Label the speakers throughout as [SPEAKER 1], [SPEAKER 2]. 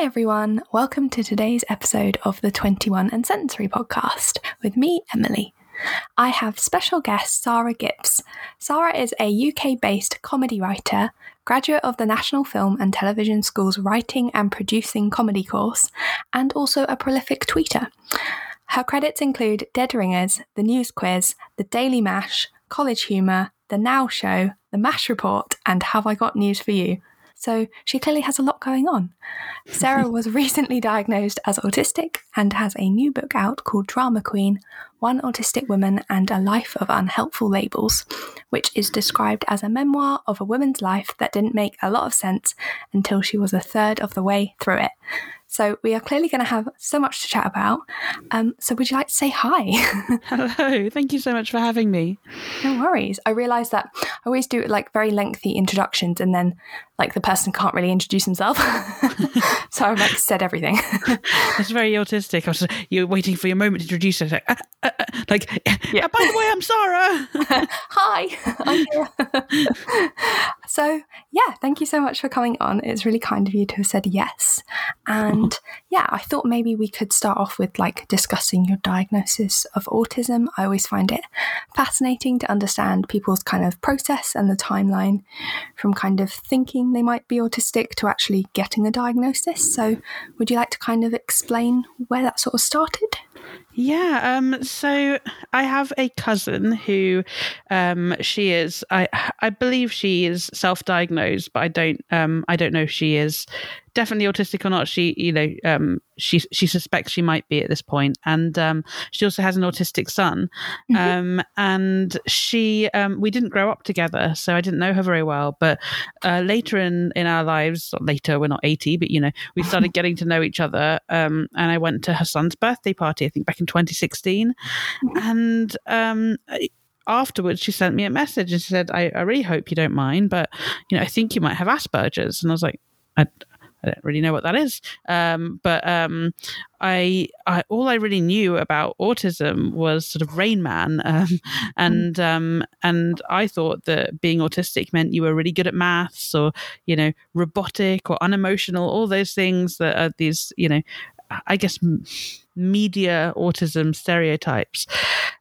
[SPEAKER 1] Hi, everyone. Welcome to today's episode of the 21 and Sensory podcast with me, Emily. I have special guest Sarah Gibbs. Sarah is a UK based comedy writer, graduate of the National Film and Television School's Writing and Producing Comedy course, and also a prolific tweeter. Her credits include Dead Ringers, The News Quiz, The Daily Mash, College Humour, The Now Show, The Mash Report, and Have I Got News for You? So she clearly has a lot going on. Sarah was recently diagnosed as autistic and has a new book out called Drama Queen One Autistic Woman and a Life of Unhelpful Labels, which is described as a memoir of a woman's life that didn't make a lot of sense until she was a third of the way through it. So we are clearly going to have so much to chat about. Um, so would you like to say hi?
[SPEAKER 2] Hello, thank you so much for having me.
[SPEAKER 1] No worries. I realise that I always do like very lengthy introductions, and then like the person can't really introduce himself, so I've like said everything.
[SPEAKER 2] That's very autistic. I was, you're waiting for your moment to introduce yourself. Like, uh, uh, uh, like yeah. by the way, I'm Sarah.
[SPEAKER 1] hi. So yeah, thank you so much for coming on. It's really kind of you to have said yes, and and yeah, I thought maybe we could start off with like discussing your diagnosis of autism. I always find it fascinating to understand people's kind of process and the timeline from kind of thinking they might be autistic to actually getting a diagnosis. So, would you like to kind of explain where that sort of started?
[SPEAKER 2] Yeah, um, so I have a cousin who um, she is I I believe she is self-diagnosed, but I don't um, I don't know if she is definitely autistic or not. She, you know, um, she she suspects she might be at this point, and um, she also has an autistic son. Mm-hmm. Um, and she, um, we didn't grow up together, so I didn't know her very well. But uh, later in in our lives, later we're not eighty, but you know, we started getting to know each other. Um, and I went to her son's birthday party, I think back in 2016, mm-hmm. and um, afterwards she sent me a message and she said I, I, really hope you don't mind but you know i think you might have asperger's and i was like I, I don't really know what that is. Um, but um, I, I, all I really knew about autism was sort of Rain Man, um, and um, and I thought that being autistic meant you were really good at maths or you know robotic or unemotional, all those things that are these you know, I guess media autism stereotypes,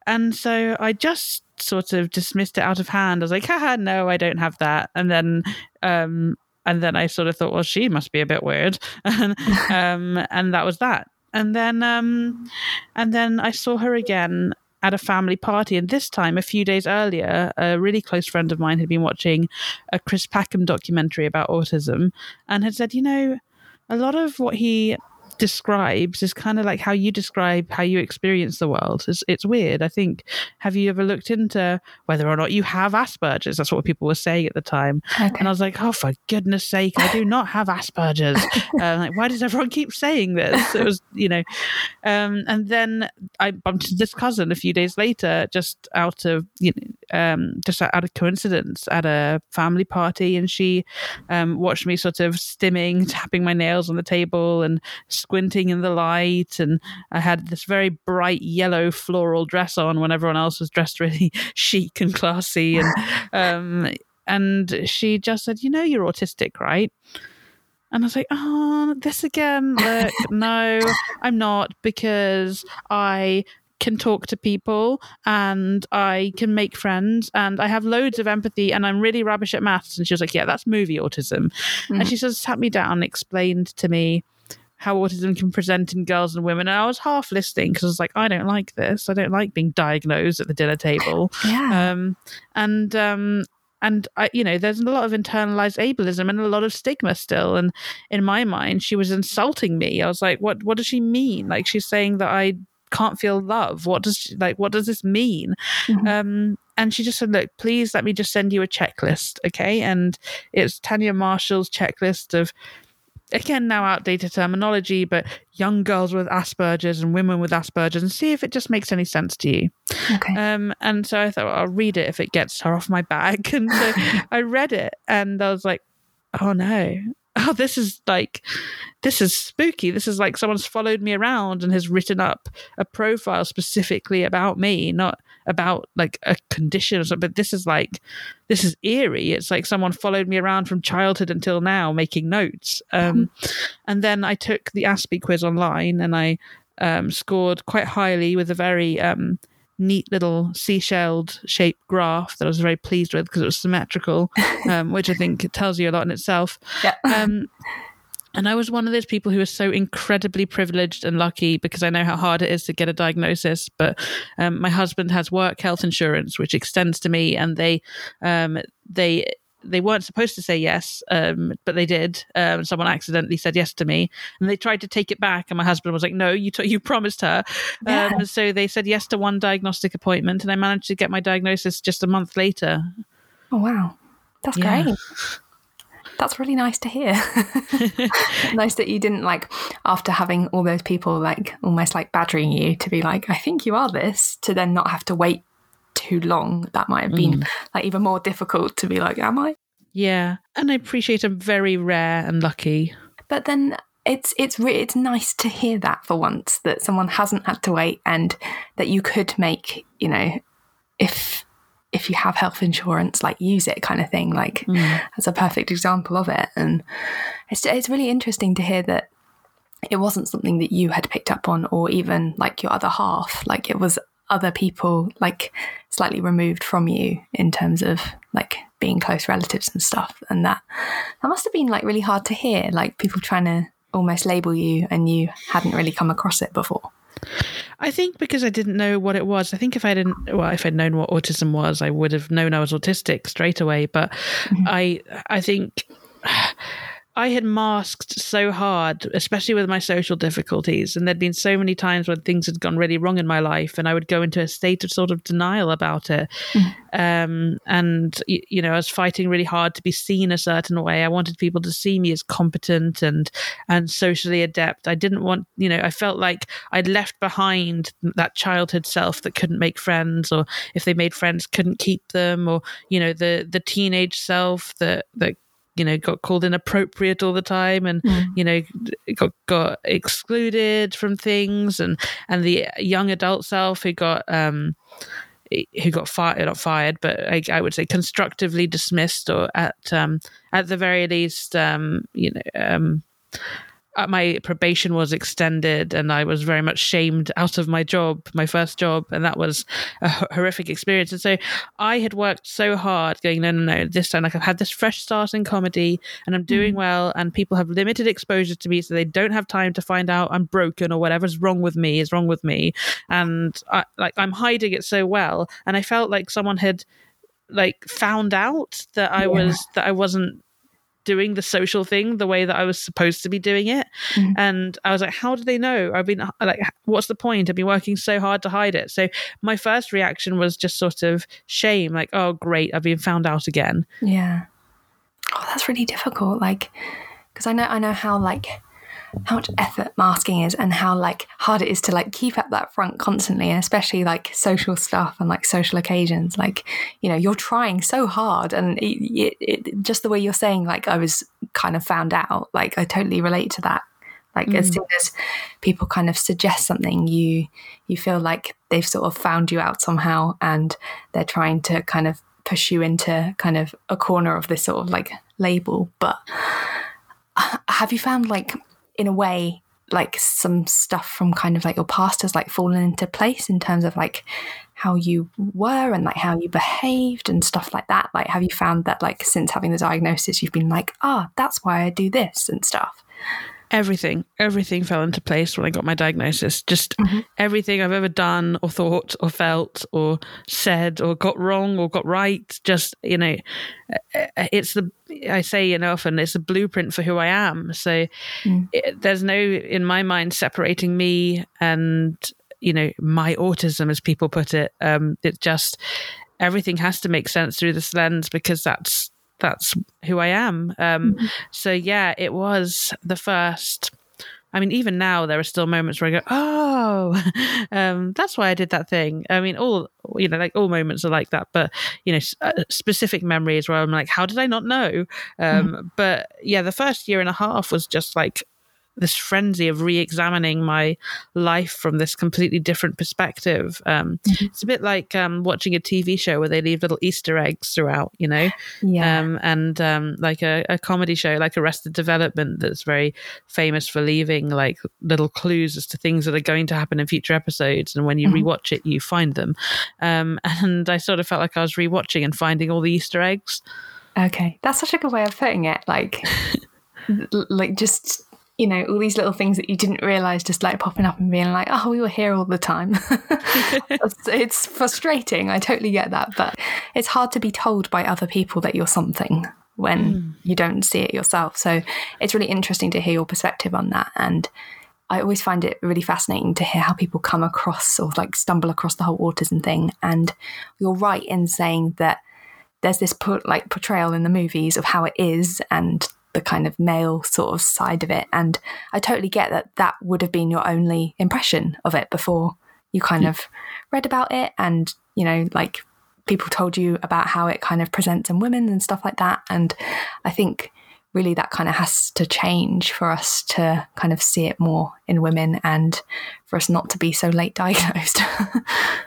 [SPEAKER 2] and so I just sort of dismissed it out of hand. I was like, haha, no, I don't have that. And then um, and then I sort of thought, well, she must be a bit weird, and, um, and that was that. And then, um, and then I saw her again at a family party, and this time, a few days earlier, a really close friend of mine had been watching a Chris Packham documentary about autism, and had said, you know, a lot of what he describes is kind of like how you describe how you experience the world. It's, it's weird. I think, have you ever looked into whether or not you have Asperger's? That's what people were saying at the time. Okay. And I was like, oh, for goodness sake, I do not have Asperger's. uh, like, why does everyone keep saying this? It was, you know, um, and then I bumped into this cousin a few days later, just out of, you know, um, just out of coincidence at a family party. And she um, watched me sort of stimming, tapping my nails on the table and squinting in the light, and I had this very bright yellow floral dress on when everyone else was dressed really chic and classy, and um, and she just said, "You know, you're autistic, right?" And I was like, oh, this again. Look, no, I'm not because I can talk to people and I can make friends and I have loads of empathy and I'm really rubbish at maths. And she was like, yeah, that's movie autism. Mm. And she just sat me down and explained to me how autism can present in girls and women. And I was half listening because I was like, I don't like this. I don't like being diagnosed at the dinner table.
[SPEAKER 1] Yeah. Um,
[SPEAKER 2] and um, and I, you know, there's a lot of internalized ableism and a lot of stigma still. And in my mind, she was insulting me. I was like, what? What does she mean? Like she's saying that I can't feel love. What does she, like? What does this mean? Mm-hmm. Um, and she just said, "Look, please let me just send you a checklist, okay?" And it's Tania Marshall's checklist of again now outdated terminology but young girls with asperger's and women with asperger's and see if it just makes any sense to you.
[SPEAKER 1] Okay.
[SPEAKER 2] Um and so i thought well, i'll read it if it gets her off my back. And so i read it and i was like oh no oh, this is like, this is spooky. This is like someone's followed me around and has written up a profile specifically about me, not about like a condition or something. But this is like, this is eerie. It's like someone followed me around from childhood until now, making notes. Um, and then I took the Aspie quiz online and I um, scored quite highly with a very um, neat little seashelled shaped graph that I was very pleased with because it was symmetrical, um, which I think tells you a lot in itself.
[SPEAKER 1] Yeah.
[SPEAKER 2] Um, and I was one of those people who was so incredibly privileged and lucky because I know how hard it is to get a diagnosis. But um, my husband has work health insurance, which extends to me, and they um, they they weren't supposed to say yes, um, but they did. Um, someone accidentally said yes to me, and they tried to take it back. And my husband was like, "No, you t- you promised her."
[SPEAKER 1] Yeah.
[SPEAKER 2] Um, so they said yes to one diagnostic appointment, and I managed to get my diagnosis just a month later.
[SPEAKER 1] Oh wow, that's
[SPEAKER 2] Yeah.
[SPEAKER 1] great. That's really nice to hear. nice that you didn't like after having all those people like almost like badgering you to be like, I think you are this, to then not have to wait too long. That might have been mm. like even more difficult to be like, Am I?
[SPEAKER 2] Yeah, and I appreciate I'm very rare and lucky.
[SPEAKER 1] But then it's it's re- it's nice to hear that for once that someone hasn't had to wait and that you could make you know if if you have health insurance like use it kind of thing like mm. that's a perfect example of it and it's it's really interesting to hear that it wasn't something that you had picked up on or even like your other half like it was other people like slightly removed from you in terms of like being close relatives and stuff and that that must have been like really hard to hear like people trying to almost label you and you hadn't really come across it before
[SPEAKER 2] I think because I didn't know what it was. I think if I didn't, well, if I'd known what autism was, I would have known I was autistic straight away. But mm-hmm. I, I think I had masked so hard, especially with my social difficulties, and there'd been so many times when things had gone really wrong in my life, and I would go into a state of sort of denial about it. Um, and y- you know, I was fighting really hard to be seen a certain way. I wanted people to see me as competent and and socially adept. I didn't want, you know, I felt like I'd left behind that childhood self that couldn't make friends, or if they made friends, couldn't keep them, or you know, the the teenage self that that you know got called inappropriate all the time and you know got got excluded from things. And and the young adult self who got um who got fired not fired but I, I would say constructively dismissed or at um at the very least um you know um Uh, my probation was extended and I was very much shamed out of my job, my first job, and that was a horrific experience. And so I had worked so hard going, no, no, no, this time, like I've had this fresh start in comedy and I'm doing mm-hmm. well, and people have limited exposure to me, so they don't have time to find out I'm broken or whatever's wrong with me is wrong with me. And I, like I'm hiding it so well. And I felt like someone had like found out that I was that I wasn't doing the social thing the way that I was supposed to be doing it.
[SPEAKER 1] Mhm.
[SPEAKER 2] And I was like, how do they know? I've been like, what's the point? I've been working so hard to hide it. So my first reaction was just sort of shame, like, oh, great, I've been found out again.
[SPEAKER 1] Yeah. Oh, that's really difficult. Like, because I know I know how like how much effort masking is, and how like hard it is to like keep up that front constantly, and especially like social stuff and like social occasions. Like, you know, you're trying so hard, and it, it, it, just the way you're saying, like, I was kind of found out. Like, I totally relate to that. Like, as mm. soon as people kind of suggest something, you you feel like they've sort of found you out somehow, and they're trying to kind of push you into kind of a corner of this sort of like label. But uh, have you found like in a way like some stuff from kind of like your past has like fallen into place in terms of like how you were and like how you behaved and stuff like that. Like have you found that like since having the diagnosis you've been like ah that's why i do this and stuff
[SPEAKER 2] Everything, everything fell into place when I got my diagnosis. Just everything I've ever done or thought or felt or said or got wrong or got right. Just, you know, uh, it's the, I say, you know, often it's a blueprint for who I am. So it, there's no, in my mind, separating me and, you know, my autism, as people put it. Um, it just, everything has to make sense through this lens because that's, that's who I am. Um, So yeah, it was the first I mean, even now there are still moments where I go, "Oh, um, that's why I did that thing." I mean, all you know, like all moments are like that, but you know, uh, specific memories where I'm like, "How did I not know?" Um, mm-hmm. But yeah, the first year and a half was just like this frenzy of re-examining my life from this completely different perspective. Um, mm-hmm. It's a bit like um, watching a TV show where they leave little Easter eggs throughout, you know,
[SPEAKER 1] yeah,
[SPEAKER 2] um, and um, like a, a, comedy show like Arrested Development that's very famous for leaving like little clues as to things that are going to happen in future episodes, and when you mm-hmm. rewatch it, you find them. Um, and I sort of felt like I was rewatching and finding all the Easter eggs.
[SPEAKER 1] Okay, that's such a good way of putting it. Like, like just you know, all these little things that you didn't realize just like popping up and being like, oh, we were here all the time. it's frustrating. I totally get that. But it's hard to be told by other people that you're something when mm. you don't see it yourself. So it's really interesting to hear your perspective on that. And I always find it really fascinating to hear how people come across or like stumble across the whole autism thing. And you're right in saying that there's this put like portrayal in the movies of how it is and the kind of male sort of side of it. And I totally get that that would have been your only impression of it before you kind of read about it and, you know, like people told you about how it kind of presents in women and stuff like that. And I think really that kind of has to change for us to kind of see it more in women and for us not to be so late diagnosed.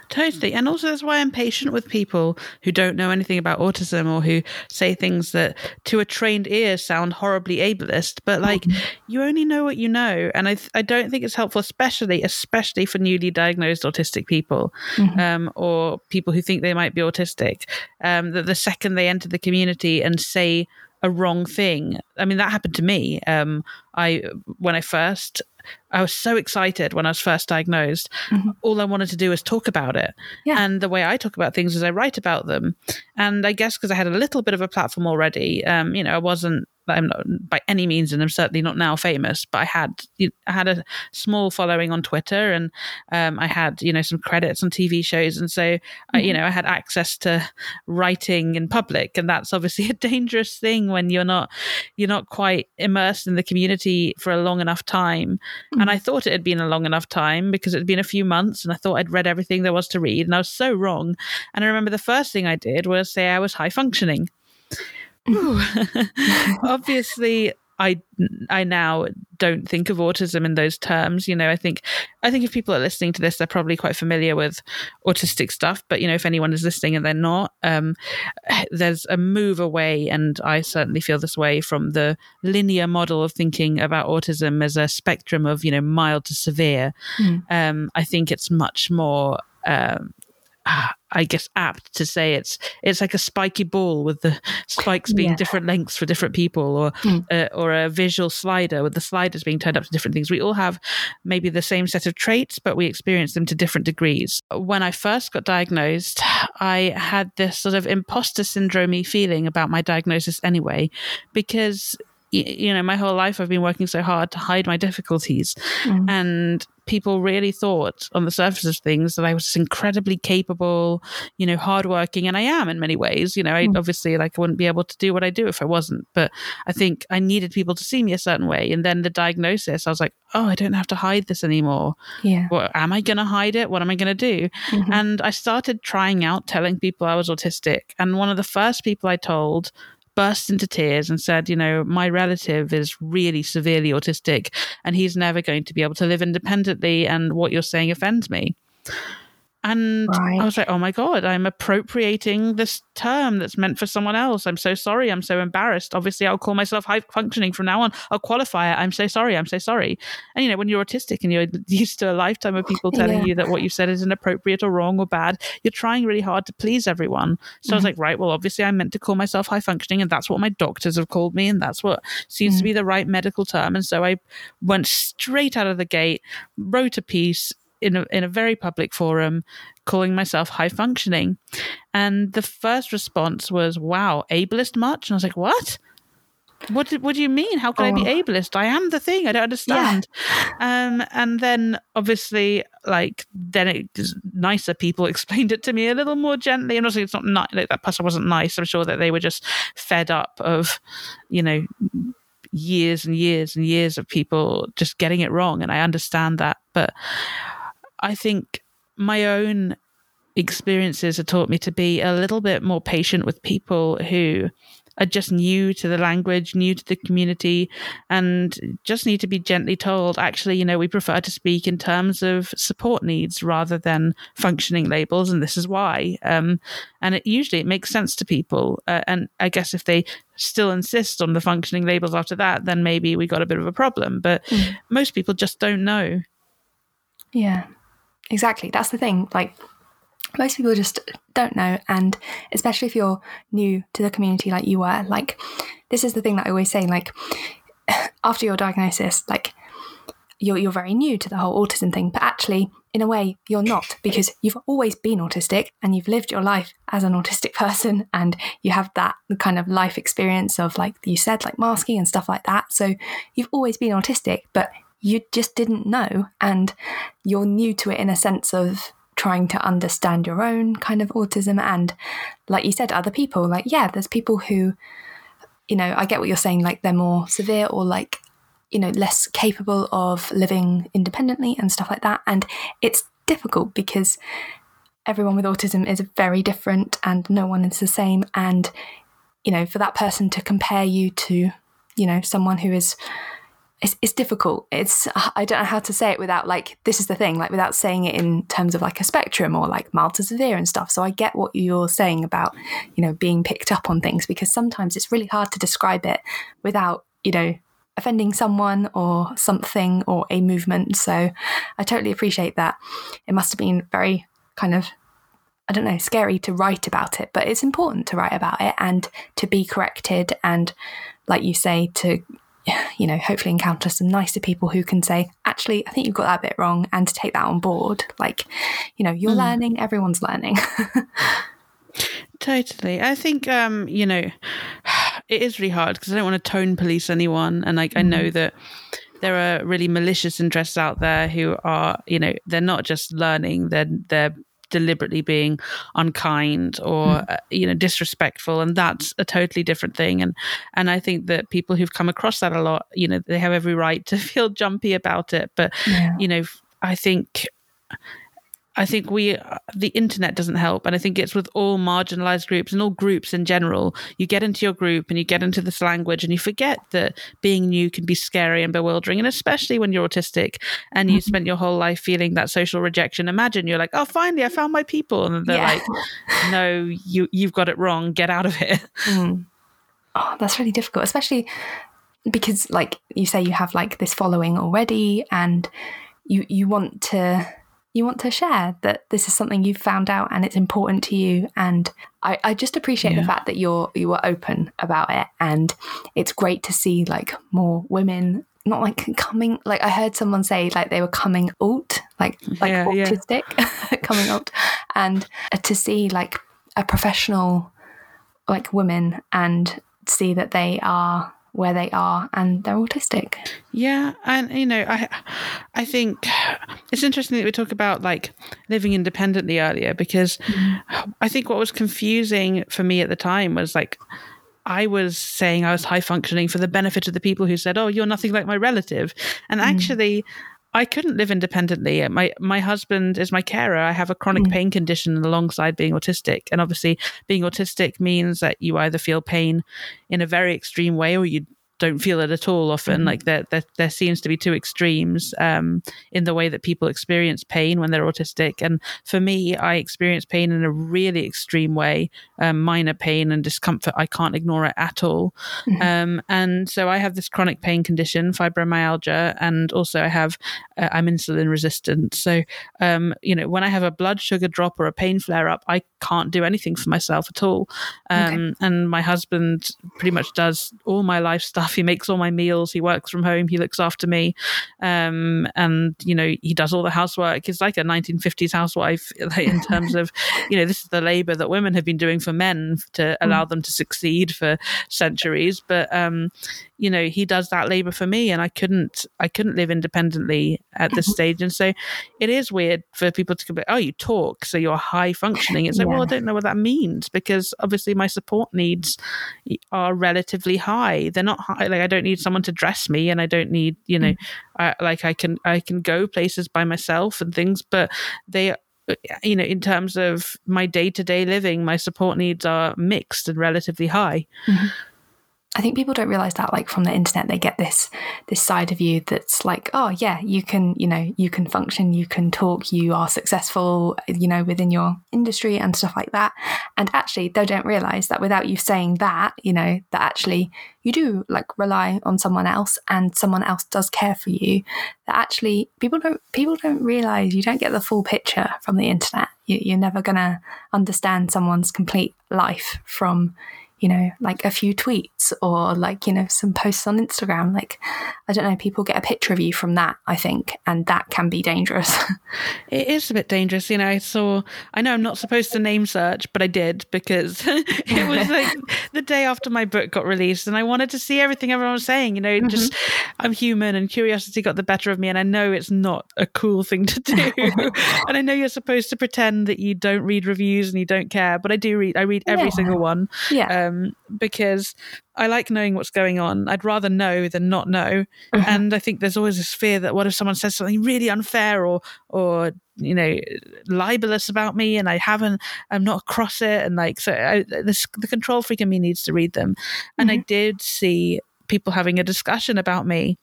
[SPEAKER 2] totally. And also that's why I'm patient with people who don't know anything about autism or who say things that to a trained ear sound horribly ableist, but like mm-hmm. you only know what you know. And I, th- I don't think it's helpful, especially, especially for newly diagnosed autistic people mm-hmm. um, or people who think they might be autistic, um, that the second they enter the community and say a wrong thing. I mean, that happened to me. Um, I when I first, I was so excited when I was first diagnosed. Mm-hmm. All I wanted to do was talk about it. Yeah. And the way I talk about things is I write about them. And I guess because I had a little bit of a platform already, um, you know, I wasn't I'm not by any means, and I'm certainly not now famous, but I had I had a small following on Twitter, and um, I had you know some credits on TV shows, and so mm-hmm. I, you mm-hmm. know I had access to writing in public, and that's obviously a dangerous thing when you're not you're not quite immersed in the community for a long enough time. Mm-hmm. And I thought it had been a long enough time because it had been a few months, and I thought I'd read everything there was to read, and I was so wrong. And I remember the first thing I did was say I was high functioning. Obviously, I I now don't think of autism in those terms. You know, I think I think if people are listening to this, they're probably quite familiar with autistic stuff. But you know, if anyone is listening and they're not, um, there's a move away, and I certainly feel this way from the linear model of thinking about autism as a spectrum of you know mild to severe. Mm. Um, I think it's much more. Um, I guess apt to say it's it's like a spiky ball with the spikes being yeah. different lengths for different people, or mm. uh, or a visual slider with the sliders being turned up to different things. We all have maybe the same set of traits, but we experience them to different degrees. When I first got diagnosed, I had this sort of imposter syndrome feeling about my diagnosis anyway, because you know, my whole life I've been working so hard to hide my difficulties. Mm. And people really thought on the surface of things that I was incredibly capable, you know, hardworking. And I am in many ways. You know, I mm. obviously like I wouldn't be able to do what I do if I wasn't. But I think I needed people to see me a certain way. And then the diagnosis, I was like, oh, I don't have to hide this anymore.
[SPEAKER 1] Yeah.
[SPEAKER 2] What, am I going to hide it? What am I going to do? Mm-hmm. And I started trying out telling people I was autistic. And one of the first people I told burst into tears and said, You know, my relative is really severely autistic and he's never going to be able to live independently. And what you're saying offends me. And right. I was like, oh my God, I'm appropriating this term that's meant for someone else. I'm so sorry. I'm so embarrassed. Obviously, I'll call myself high functioning from now on. I'll qualify it. I'm so sorry. I'm so sorry. And, you know, when you're autistic and you're used to a lifetime of people telling yeah. you that what you said is inappropriate or wrong or bad, you're trying really hard to please everyone. So mm-hmm. I was mm-hmm. like, right, well, obviously, I meant to call myself high functioning. And that's what my doctors have called me. And that's what seems mm-hmm. to be the right medical term. And so I went straight out of the gate, wrote a piece in a, in a very public forum calling myself high functioning. And the first response was, wow, ableist much? And I was like, what? What do, what do you mean? How can oh. I be oh. ableist? I am the thing. I don't understand. Yeah. Um, and then obviously, like then it nicer people explained it to me a little more gently. And also, it's not like that person wasn't nice. I'm sure that they were just fed up of, you know, years and years and years of people just getting it wrong. And I understand that. But I think my own experiences have taught me to be a little bit more patient with people who are just new to the language, new to the community, and just need to be gently told, actually, you know, we prefer to speak in terms of support needs rather than functioning labels, and this is why. Um, and it usually it makes sense to people. Uh, and I guess if they still insist on the functioning labels after that, then maybe we got a bit of a problem. But mm. most people just don't know.
[SPEAKER 1] Yeah, exactly. That's the thing. Like most people just don't know and especially if you're new to the community like you were like this is the thing that i always say like after your diagnosis like you're, you're very new to the whole autism thing but actually in a way you're not because you've always been autistic and you've lived your life as an autistic person and you have that kind of life experience of like you said like masking and stuff like that so you've always been autistic but you just didn't know and you're new to it in a sense of trying to understand your own kind of autism and like you said other people. Like yeah there's people who you know i get what you're saying like they're more severe or like you know less capable of living independently and stuff like that. And it's difficult because everyone with autism is very different and no one is the same. And you know for that person to compare you to you know someone who is it's, it's difficult. It's I don't know how to say it without like this is the thing like without saying it in terms of like a spectrum or like mild to severe and stuff. So I get what you're saying about you know being picked up on things because sometimes it's really hard to describe it without you know offending someone or something or a movement. So I totally appreciate that. It must have been very kind of I don't know, scary to write about it, but it's important to write about it and to be corrected and like you say to you know, hopefully encounter some nicer people who can say, actually, I think you've got that bit wrong, and to take that on board. Like, you know, you're mm. learning, everyone's learning.
[SPEAKER 2] totally. I think, um, you know, it is really hard because I don't want to tone police anyone. And like, mm. I know mm-hmm. that there are really malicious interests out there who are, you know, they're not just learning, they're, they're, deliberately being unkind or mm. uh, you know disrespectful and that's a totally different thing and and I think that people who've come across that a lot you know they have every right to feel jumpy about it but yeah. you know I think I think we, the internet doesn't help. And I think it's with all marginalized groups and all groups in general. You get into your group and you get into this language and you forget that being new can be scary and bewildering. And especially when you're autistic and you mm-hmm. spent your whole life feeling that social rejection. Imagine you're like, oh, finally, I found my people. And they're yeah. like, no, you, you've got it wrong. Get out of here.
[SPEAKER 1] Mm. Oh, that's really difficult, especially because, like you say, you have like this following already and you, you want to you want to share that this is something you've found out and it's important to you. And I, I just appreciate yeah. the fact that you're you were open about it. And it's great to see like more women not like coming like I heard someone say like they were coming out like like yeah, autistic yeah. coming out and to see like a professional like women and see that they are where they are and they're autistic.
[SPEAKER 2] Yeah, and you know, I I think it's interesting that we talk about like living independently earlier because mm-hmm. I think what was confusing for me at the time was like I was saying I was high functioning for the benefit of the people who said, "Oh, you're nothing like my relative," and mm. actually. I couldn't live independently. My my husband is my carer. I have a chronic mm. pain condition alongside being autistic, and obviously, being autistic means that you either feel pain in a very extreme way or you don't feel it at all often mm-hmm. like there, there, there seems to be two extremes um, in the way that people experience pain when they're autistic and for me i experience pain in a really extreme way um, minor pain and discomfort i can't ignore it at all mm-hmm. um, and so i have this chronic pain condition fibromyalgia and also i have uh, i'm insulin resistant so um, you know when i have a blood sugar drop or a pain flare up i can't do anything for myself at all okay. Um, and my husband pretty much does all my life stuff stuff. He makes all my meals. He works from home. He looks after me. Um, and, you know, he does all the housework. He's like a 1950s housewife in terms of, you know, this is the labor that women have been doing for men to allow mm. them to succeed for centuries. But, um, you know, he does that labor for me and I couldn't, I couldn't live independently at this
[SPEAKER 1] Mhm.
[SPEAKER 2] stage. And so it is weird for people to go, oh, you talk, so you're high functioning. It's like, well, I don't know what that means because obviously my support needs are relatively high. They're not high. Like I don't need someone to dress me, and I don't need, you know, mm-hmm. I, like I can I can go places by myself and things, but they. Uh, you know, in terms of my day to day living, my support needs are mixed and relatively high. Mm-hmm.
[SPEAKER 1] I think people don't realize that like from the internet they get this this side of you that's like oh yeah you can you know you can function you can talk you are successful you know within your industry and stuff like that. And actually they don't realize that without you saying that you know that actually you do like rely on someone else and someone else does care for you that actually people don't people don't realize you don't get the full picture from the internet. You, you're never gonna understand someone's complete life from you know, like a few tweets or like, you know, some posts on Instagram. Like, I don't know, people get a picture of you from that, I think, and that can be dangerous.
[SPEAKER 2] It is a bit dangerous, you know. I saw. I know I'm not supposed to name search, but I did because it was like the day after my book got released, and I wanted to see everything everyone was saying. You know, just I'm human, and curiosity got the better of me, and I know it's not a cool thing to do, and I know you're supposed to pretend that you don't read reviews and you don't care, but I do read. I read every
[SPEAKER 1] Yeah.
[SPEAKER 2] single one
[SPEAKER 1] yeah.
[SPEAKER 2] um, because I like knowing what's going on. I'd rather know than not know.
[SPEAKER 1] Mhm.
[SPEAKER 2] And I think there's always this fear that what if someone says something really unfair or or you know libelous about me and I haven't I'm not across it and like so I, this, the control freak in me needs to read them. And I did see people having a discussion about me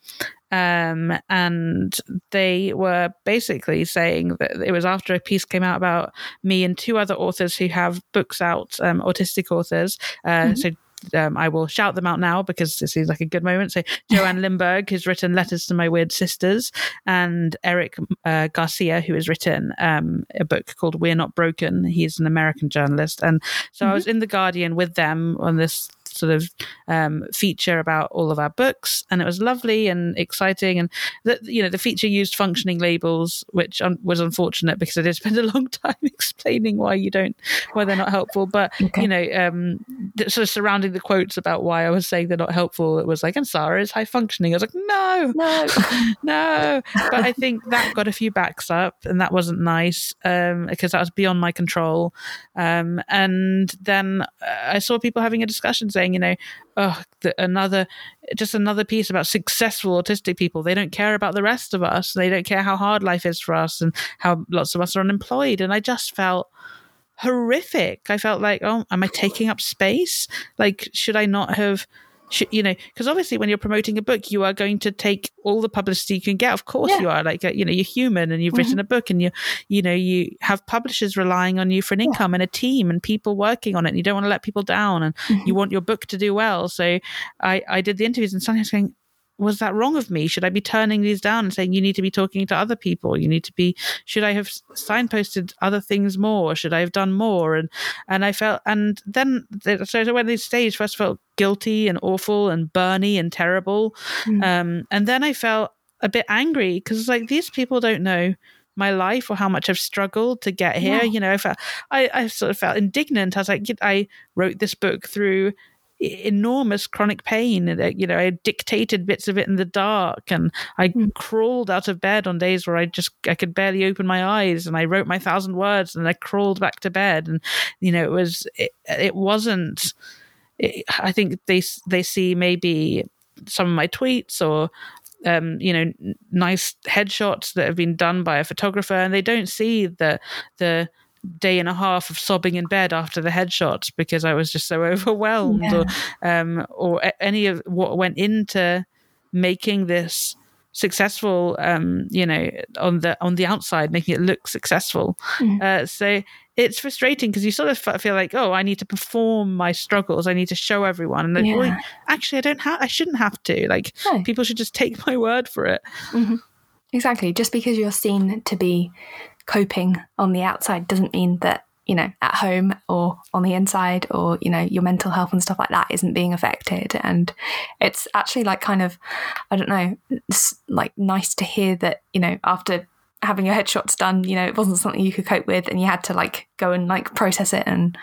[SPEAKER 2] um, and they were basically saying that it was after a piece came out about me and two other authors who have books out, um, autistic authors. Uh,
[SPEAKER 1] Mhm.
[SPEAKER 2] So um, I will shout them out now because it seems like a good moment. So Joanne Limburg has written Letters to My Weird Sisters, and Eric uh, Garcia, who has written um, a book called We're Not Broken. He's an American journalist, and so I was in the Guardian with them on this sort of um, feature about all of our books, and it was lovely and exciting. And the, you know, the feature used functioning labels, which un- was unfortunate because I did spend a long time explaining why you don't, why they're not helpful. But
[SPEAKER 1] Okay.
[SPEAKER 2] you know, um, sort of surrounding the quotes about why I was saying they're not helpful, it was like, and Sarah is high functioning. I was like, no,
[SPEAKER 1] no.
[SPEAKER 2] no. But I think that got a few backs up, and that wasn't nice um, because that was beyond my control. Um, and then uh, I saw people having a discussion saying, you know, oh, the, another, just another piece about successful autistic people. They don't care about the rest of us. They don't care how hard life is for us and how lots of us are unemployed. And I just felt horrific. I felt like, oh, am I taking up space? Like, should I not have? You know, because obviously when you're promoting a book, you are going to take all the publicity you can get. Of course,
[SPEAKER 1] Yeah.
[SPEAKER 2] you are. Like, uh, you know, you're human and you've
[SPEAKER 1] Mhm.
[SPEAKER 2] written a book, and you, you know, you have publishers relying on you for an income and a team and people working on it. And you don't want to let people down, and you want your book to do well. So, I, I did the interviews, and suddenly I was going, was that wrong of me? Should I be turning these down and saying you need to be talking to other people? You need to be. Should I have signposted other things more? Should I have done more? And and I felt, and then so I went to this stage. First, felt guilty and awful and burny and terrible,
[SPEAKER 1] Mm.
[SPEAKER 2] um, and then I felt a bit angry because it's like these people don't know my life or how much I've struggled to get here.
[SPEAKER 1] Yeah.
[SPEAKER 2] You know, I felt I, I sort of felt indignant. I was like, I wrote this book through enormous chronic pain uh, you know i dictated bits of it in the dark and i
[SPEAKER 1] Mm.
[SPEAKER 2] crawled out of bed on days where i just i could barely open my eyes and i wrote my thousand words and i crawled back to bed and you know it was it, it wasn't it, i think they they see maybe some of my tweets or um, you know, nice headshots that have been done by a photographer, and they don't see the the day and a half of sobbing in bed after the headshots because I was just so overwhelmed, or um, or any of what went into making this successful um you know on the on the outside making it look successful.
[SPEAKER 1] Mhm.
[SPEAKER 2] uh so it's frustrating because you sort of feel like oh i need to perform my struggles. I need to show everyone. And like, well, actually i don't have i shouldn't have to. Like
[SPEAKER 1] No.
[SPEAKER 2] people should just take my word for it.
[SPEAKER 1] Exactly. Just because you're seen to be coping on the outside doesn't mean that, you know, at home or on the inside or, you know, your mental health and stuff like that isn't being affected. And it's actually like kind of, I don't know, like nice to hear that, you know, after having your headshots done, you know, it wasn't something you could cope with and you had to like go and like process it and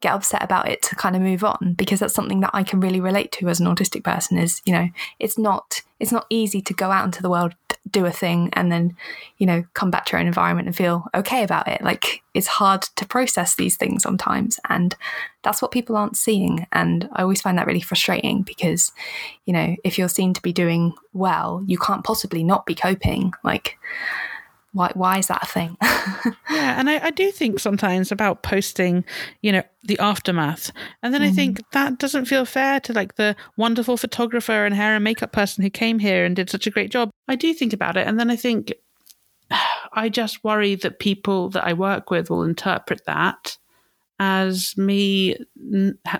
[SPEAKER 1] get upset about it to kind of move on because that's something that I can really relate to as an autistic person is you know it's not it's not easy to go out into the world do a thing and then you know come back to your own environment and feel okay about it. Like it's hard to process these things sometimes and that's what people aren't seeing and I always find that really frustrating because you know if you're seen to be doing well you can't possibly not be coping. Like why why is that a thing?
[SPEAKER 2] Yeah and I, I, do think sometimes about posting you know the aftermath. And then mm. i think that doesn't feel fair to like the wonderful photographer and hair and makeup person who came here and did such a great job. I do think about it and then i think i just worry that people that i work with will interpret that as me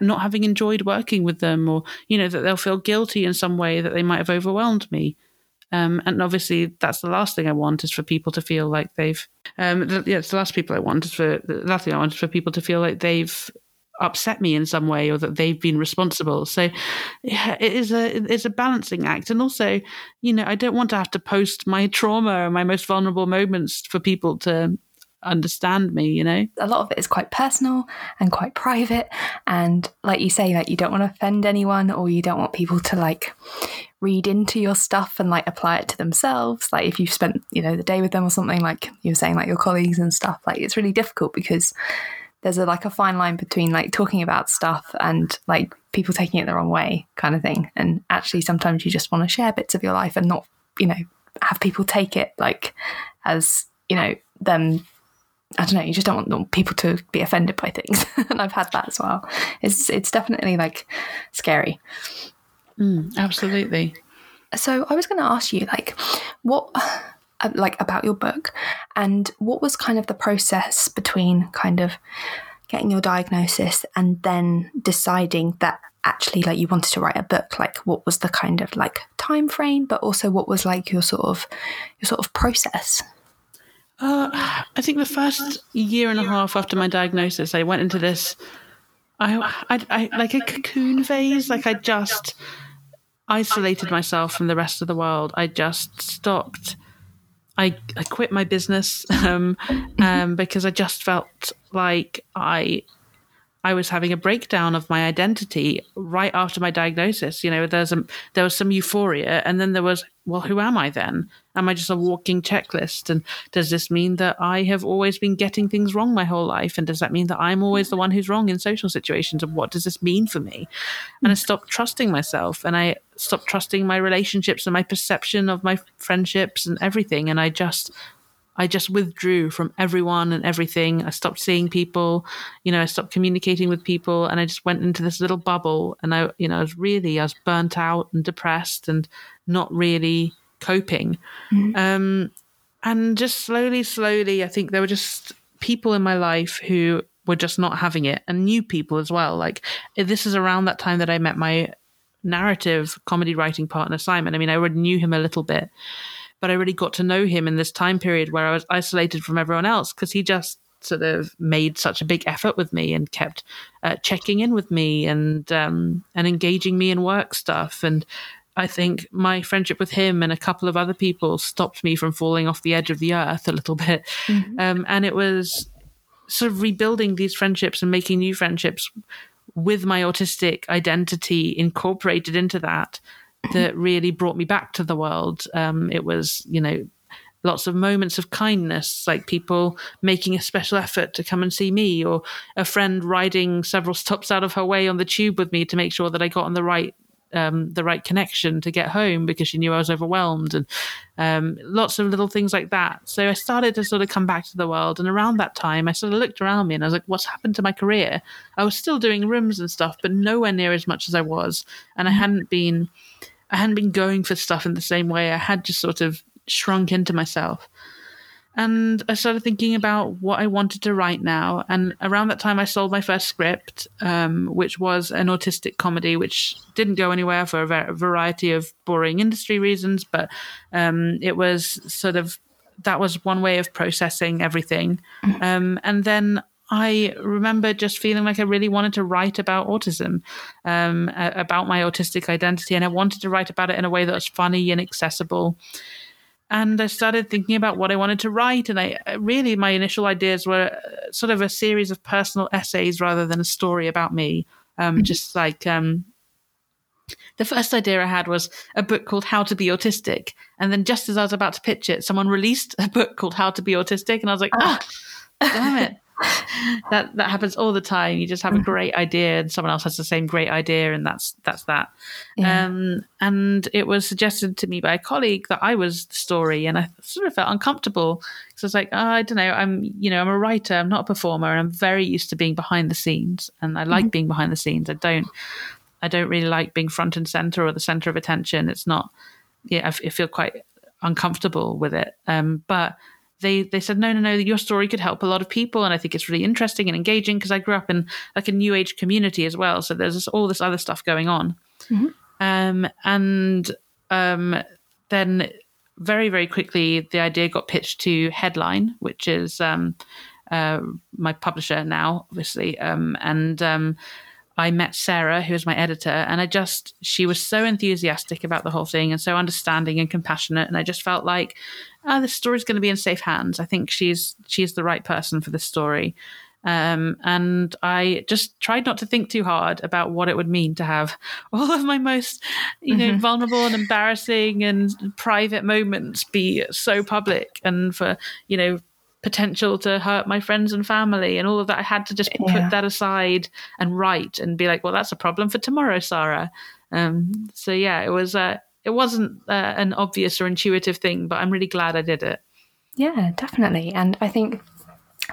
[SPEAKER 2] not having enjoyed working with them or you know that they'll feel guilty in some way that they might have overwhelmed me um, and obviously, that's the last thing I want is for people to feel like they've. Um, the, yeah, it's the last people I want is for the last thing I want is for people to feel like they've upset me in some way or that they've been responsible. So yeah, it is a it's a balancing act, and also, you know, I don't want to have to post my trauma or my most vulnerable moments for people to understand me you know?
[SPEAKER 1] A lot of it is quite personal and quite private. And like you say like you don't want to offend anyone or you don't want people to like read into your stuff and like apply it to themselves. Like if you've spent you know the day with them or something like you were saying like your colleagues and stuff like it's really difficult because there's a like a fine line between like talking about stuff and like people taking it the wrong way kind of thing. And actually sometimes you just want to share bits of your life and not you know have people take it like as you know them I don't know, you just don't want people to be offended by things. and I've had that as well. It's it's definitely like scary.
[SPEAKER 2] Mm, absolutely.
[SPEAKER 1] So I was going to ask you, like, what, uh, like, about your book, and what was kind of the process between kind of getting your diagnosis and then deciding that actually like you wanted to write a book like what was the kind of like time frame but also what was like your sort of your sort of process
[SPEAKER 2] uh, I think the first year and a half after my diagnosis, I went into this, I, I, I like a cocoon phase. Like I just isolated myself from the rest of the world. I just stopped. I, I quit my business um, um, because I just felt like I I was having a breakdown of my identity right after my diagnosis. You know, there's a, there was some euphoria, and then there was, well, who am I then? Am I just a walking checklist? And does this mean that I have always been getting things wrong my whole life? And does that mean that I'm always the one who's wrong in social situations? And what does this mean for me? And I hmm. stopped trusting myself, and I stopped trusting my relationships and my perception of my friendships and everything. And I just I just withdrew from everyone and everything. I stopped seeing people, you know, I stopped communicating with people and I just went into this little bubble and I, you know, I was really, I was burnt out and depressed and not really coping. Mm-hmm. Um, and just slowly, slowly, I think there were just people in my life who were just not having it and new people as well. Like this is around that time that I met my narrative comedy writing partner, Simon. I mean, I already knew him a little bit but I really got to know him in this time period where I was isolated from everyone else because he just sort of made such a big effort with me and kept uh, checking in with me and um, and engaging me in work stuff and I think my friendship with him and a couple of other people stopped me from falling off the edge of the earth a little bit mm-hmm. um, and it was sort of rebuilding these friendships and making new friendships with my autistic identity incorporated into that that really brought me back to the world. Um, it was, you know, lots of moments of kindness, like people making a special effort to come and see me, or a friend riding several stops out of her way on the tube with me to make sure that I got on the right um, the right connection to get home because she knew I was overwhelmed, and um, lots of little things like that. So I started to sort of come back to the world, and around that time, I sort of looked around me and I was like, "What's happened to my career?" I was still doing rooms and stuff, but nowhere near as much as I was, and I mm-hmm. hadn't been I hadn't been going for stuff in the same way. I had just sort of shrunk into myself. And I started thinking about what I wanted to write now. And around that time, I sold my first script, um, which was an autistic comedy, which didn't go anywhere for a variety of boring industry reasons. But um, it was sort of that was one way of processing everything. Mm. Um, and then I remember just feeling like I really wanted to write about autism, um, about my autistic identity, and I wanted to write about it in a way that was funny and accessible. and I started thinking about what I wanted to write. And I really, my initial ideas were uh, sort of a series of personal essays rather than a story about me. Um, mm-hmm. Just like um, the first idea I had was a book called How to Be Autistic. And then just as I was about to pitch it, someone released a book called How to Be Autistic. And I was like, ah, oh, damn it. that that happens all the time. You just have a mm. great idea, and someone else has the same great idea, and that's that's that. Yeah. Um, and it was suggested to me by a colleague that I was the story, and I sort of felt uncomfortable because I was like, oh, I don't know, I'm you know I'm a writer, I'm not a performer, and I'm very used to being behind the scenes, and I like mm-hmm. being behind the scenes. I don't I don't really like being front and center or the center of attention. It's not yeah, I, I feel quite uncomfortable with it. Um, but they they said no no no your story could help a lot of people and i think it's really interesting and engaging because i grew up in like a new age community as well so there's this, all this other stuff going on mm-hmm. um, and um, then very very quickly the idea got pitched to headline which is um, uh, my publisher now obviously um, and um, I met Sarah, who is my editor, and I just, she was so enthusiastic about the whole thing and so understanding and compassionate. And I just felt like, oh, this story's going to be in safe hands. I think she's, she's the right person for this story. Um, and I just tried not to think too hard about what it would mean to have all of my most, you know, mm-hmm. vulnerable and embarrassing and private moments be so public and for, you know, potential to hurt my friends and family and all of that. I had to just yeah. put that aside and write and be like, well, that's a problem for tomorrow, Sara. Um, so yeah, it was. Uh, it wasn't uh, an obvious or intuitive thing, but I'm really glad I did it.
[SPEAKER 1] Yeah, definitely. And I think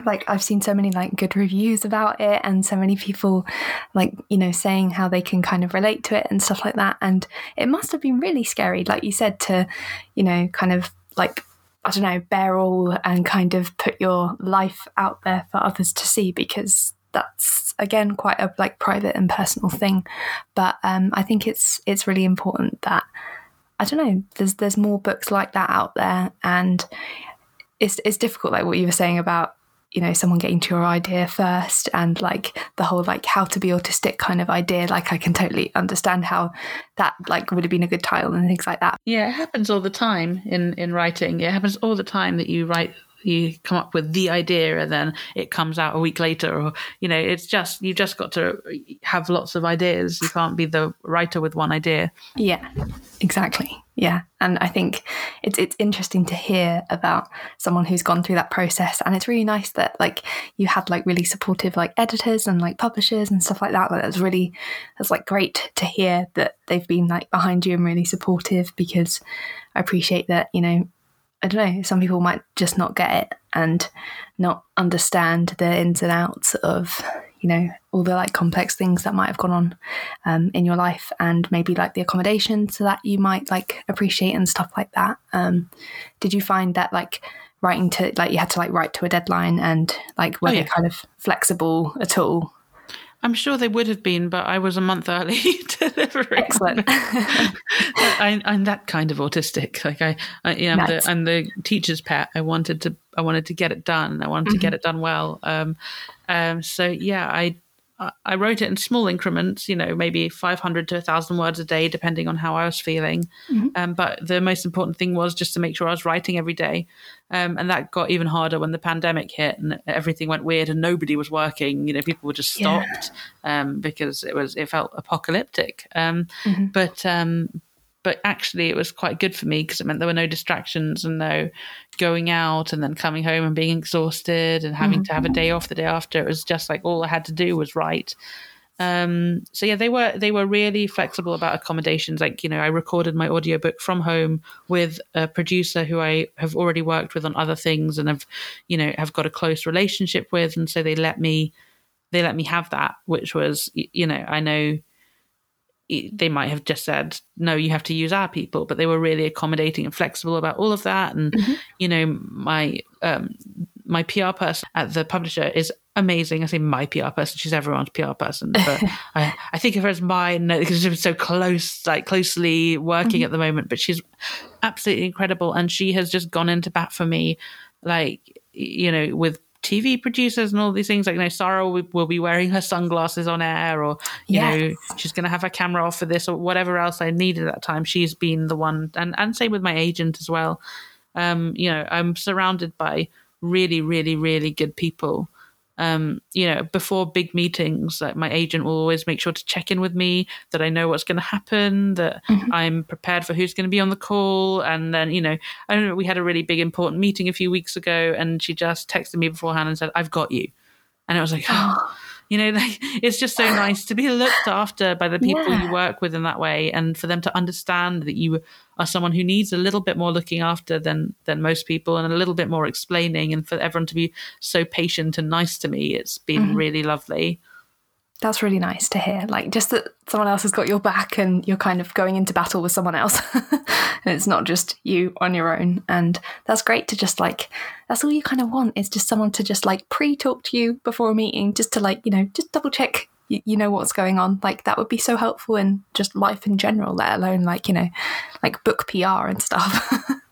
[SPEAKER 1] like I've seen so many like good reviews about it and so many people like you know saying how they can kind of relate to it and stuff like that and it must have been really scary like you said to you know kind of like I don't know, bear all and kind of put your life out there for others to see because that's again quite a like private and personal thing. But um, I think it's it's really important that I don't know. There's there's more books like that out there, and it's it's difficult, like what you were saying about you know someone getting to your idea first and like the whole like how to be autistic kind of idea like i can totally understand how that like would have been a good title and things like that.
[SPEAKER 2] Yeah it happens all the time in in writing. It happens all the time that you write you come up with the idea and then it comes out a week later or you know it's just you've just got to have lots of ideas. You can't be the writer with one idea.
[SPEAKER 1] Yeah exactly. Yeah. And i think it's it's interesting to hear about someone who's gone through that process. And it's really nice that like you had like really supportive like editors and like publishers and stuff like that like that's really that's like great to hear that they've been like behind you and really supportive because i appreciate that you know I don't know, some people might just not get it and not understand the ins and outs of, you know, all the like complex things that might have gone on um, in your life and maybe like the accommodations that you might like appreciate and stuff like that. Um, did you find that like writing to, like you had to like write to a deadline and like were oh, yeah. they kind of flexible at all?
[SPEAKER 2] I'm sure they would have been, but I was a month early delivering.
[SPEAKER 1] Excellent.
[SPEAKER 2] I, am that kind of autistic. Like I, I know, I'm, the, I'm, the, teacher's pet. I wanted to, I wanted to get it done. I wanted mm-hmm. to get mm-hmm. it done well. Um, um, so yeah, I I wrote it in small increments, you know, maybe 500 to 1,000 words a day, depending on how I was feeling. Mm-hmm. Um, but the most important thing was just to make sure I was writing every day. Um, and that got even harder when the pandemic hit and everything went weird and nobody was working. You know, people were just stopped yeah. um, because it was it felt apocalyptic. Um, mm-hmm. But um, but actually it was quite good for me because it meant there were no distractions and no going out and then coming home and being exhausted and having mm-hmm. to have a day off the day after. It was just like all i had to do was write. Um, so yeah they were they were really flexible about accommodations. Like you know i recorded my audiobook from home with a producer who i have already worked with on other things and have you know have got a close relationship with. And so they let me they let me have that which was you know i know they might have just said no you have to use our people but they were really accommodating and flexible about all of that and mm-hmm. you know my um, my pr person at the publisher is amazing i say my pr person she's everyone's pr person but I, I think of her as mine because she's so close like closely working mm-hmm. at the moment but she's absolutely incredible and she has just gone into bat for me like you know with TV producers and all these things. Like, you know, Sara will, will be wearing her sunglasses on air, or you yes. know, she's going to have her camera off for this, or whatever else I needed at that time. She's been the one, and and same with my agent as well. Um, you know, I'm surrounded by really, really, really good people um, you know, before big meetings, like my agent will always make sure to check in with me that I know what's going to happen, that mm-hmm. I'm prepared for who's going to be on the call. And then, you know, I don't know, we had a really big important meeting a few weeks ago, and she just texted me beforehand and said, I've got you. And it was like, oh, you know, like, it's just so nice to be looked after by the people yeah. you work with in that way, and for them to understand that you are someone who needs a little bit more looking after than than most people, and a little bit more explaining, and for everyone to be so patient and nice to me. It's been mm-hmm. really lovely
[SPEAKER 1] that's really nice to hear. Like just that someone else has got your back and you're kind of going into battle with someone else. and it's not just you on your own. And that's great to just like that's all you kind of want is just someone to just like pre-talk to you before a meeting, just to like, you know, just double check you, you know what's going on. Like that would be so helpful in just life in general, let alone like, you know, like book PR and stuff.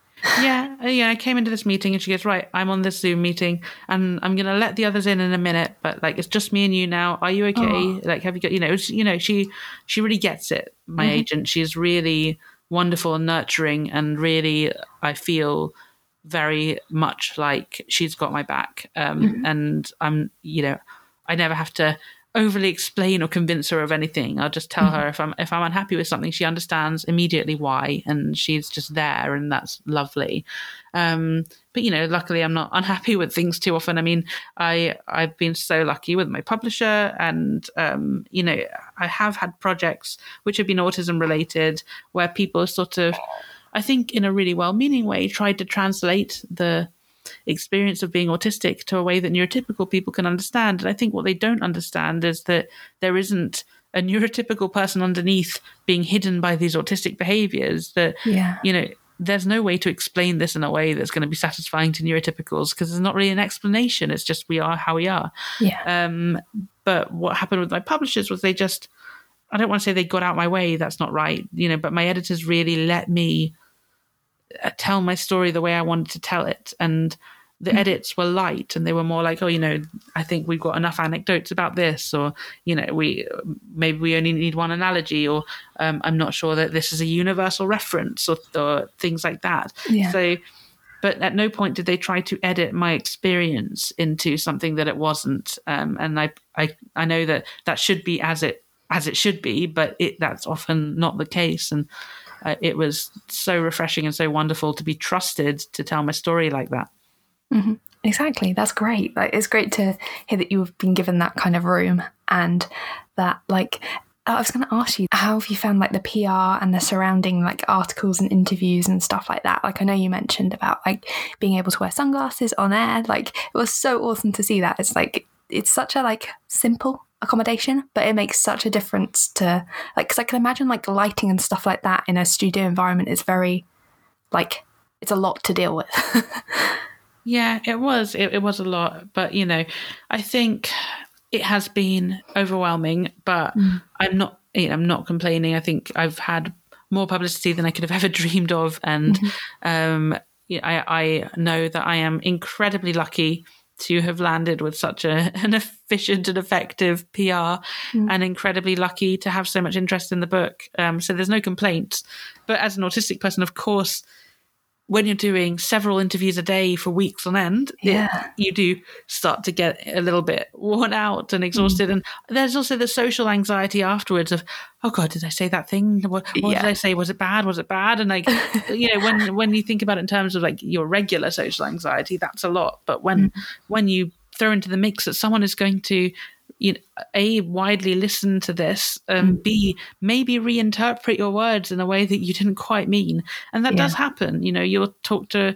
[SPEAKER 2] yeah, uh, yeah. I came into this meeting and she goes, "Right, I'm on this Zoom meeting and I'm gonna let the others in in a minute, but like it's just me and you now. Are you okay? Oh. Like, have you got? You know, you know, she she really gets it. My mm-hmm. agent, she's really wonderful and nurturing, and really, I feel very much like she's got my back. Um, mm-hmm. and I'm, you know, I never have to overly explain or convince her of anything. I'll just tell mm-hmm. her if I'm if I'm unhappy with something, she understands immediately why, and she's just there, and that's lovely. Um, but you know, luckily, I'm not unhappy with things too often. I mean, I I've been so lucky with my publisher, and um, you know, I have had projects which have been autism related, where people sort of, I think, in a really well-meaning way, tried to translate the experience of being autistic to a way that neurotypical people can understand. And I think what they don't understand is that there isn't a neurotypical person underneath being hidden by these autistic behaviors that yeah. you know there's no way to explain this in a way that's going to be satisfying to neurotypicals because there's not really an explanation it's just we are how we are
[SPEAKER 1] yeah
[SPEAKER 2] um but what happened with my publishers was they just i don't want to say they got out my way that's not right you know but my editors really let me tell my story the way I wanted to tell it. And the mm. edits were light and they were more like, oh, you know, I think we've got enough anecdotes about this, or, you know, we maybe we only need one analogy, or um, I'm not sure that this is a universal reference, or, or things like that. Yeah. So, but at no point did they try to edit my experience into something that it wasn't. Um, and I, I, I know that that should be as it as it should be, but it that's often not the case. And uh, it was so refreshing and so wonderful to be trusted to tell my story like that.
[SPEAKER 1] Mm-hmm. Exactly. That's great. Like, it's great to hear that you've been given that kind of room and that, like, I was going to ask you, how have you found like the PR and the surrounding like articles and interviews and stuff like that? Like, I know you mentioned about like being able to wear sunglasses on air. Like, it was so awesome to see that. It's like, it's such a like simple accommodation, but it makes such a difference to like because I can imagine like lighting and stuff like that in a studio environment is very like it's a lot to deal with.
[SPEAKER 2] yeah, it was. It, it was a lot, but you know, I think it has been overwhelming. But mm. I'm not. You know, I'm not complaining. I think I've had more publicity than I could have ever dreamed of, and mm-hmm. um, I, I know that I am incredibly lucky to have landed with such a, an efficient and effective PR mm. and incredibly lucky to have so much interest in the book. Um, so there's no complaints. But as an autistic person, of course, when you're doing several interviews a day for weeks on end, yeah. It, you do start to get a little bit worn out and exhausted. Mm. And there's also the social anxiety afterwards of, oh God, did I say that thing? What, what yeah. did I say? Was it bad? Was it bad? And like, you know, when when you think about it in terms of like your regular social anxiety, that's a lot. But when mm. when you throw into the mix that someone is going to you know, a widely listen to this um, mm. b maybe reinterpret your words in a way that you didn't quite mean and that yeah. does happen you know you'll talk to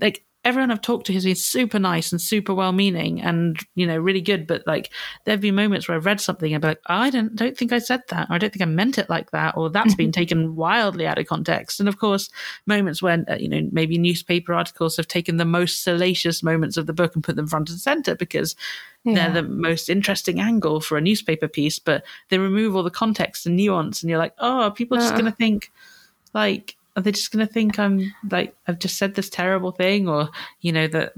[SPEAKER 2] like everyone I've talked to has been super nice and super well meaning and you know really good. But like there've been moments where I've read something and be like, I don't don't think I said that, or I don't think I meant it like that, or that's been taken wildly out of context. And of course, moments when uh, you know maybe newspaper articles have taken the most salacious moments of the book and put them front and center because yeah. they're the most interesting angle for a newspaper piece, but they remove all the context and nuance, and you're like, oh, people are just uh. going to think like are they just going to think I'm like I've just said this terrible thing, or you know that,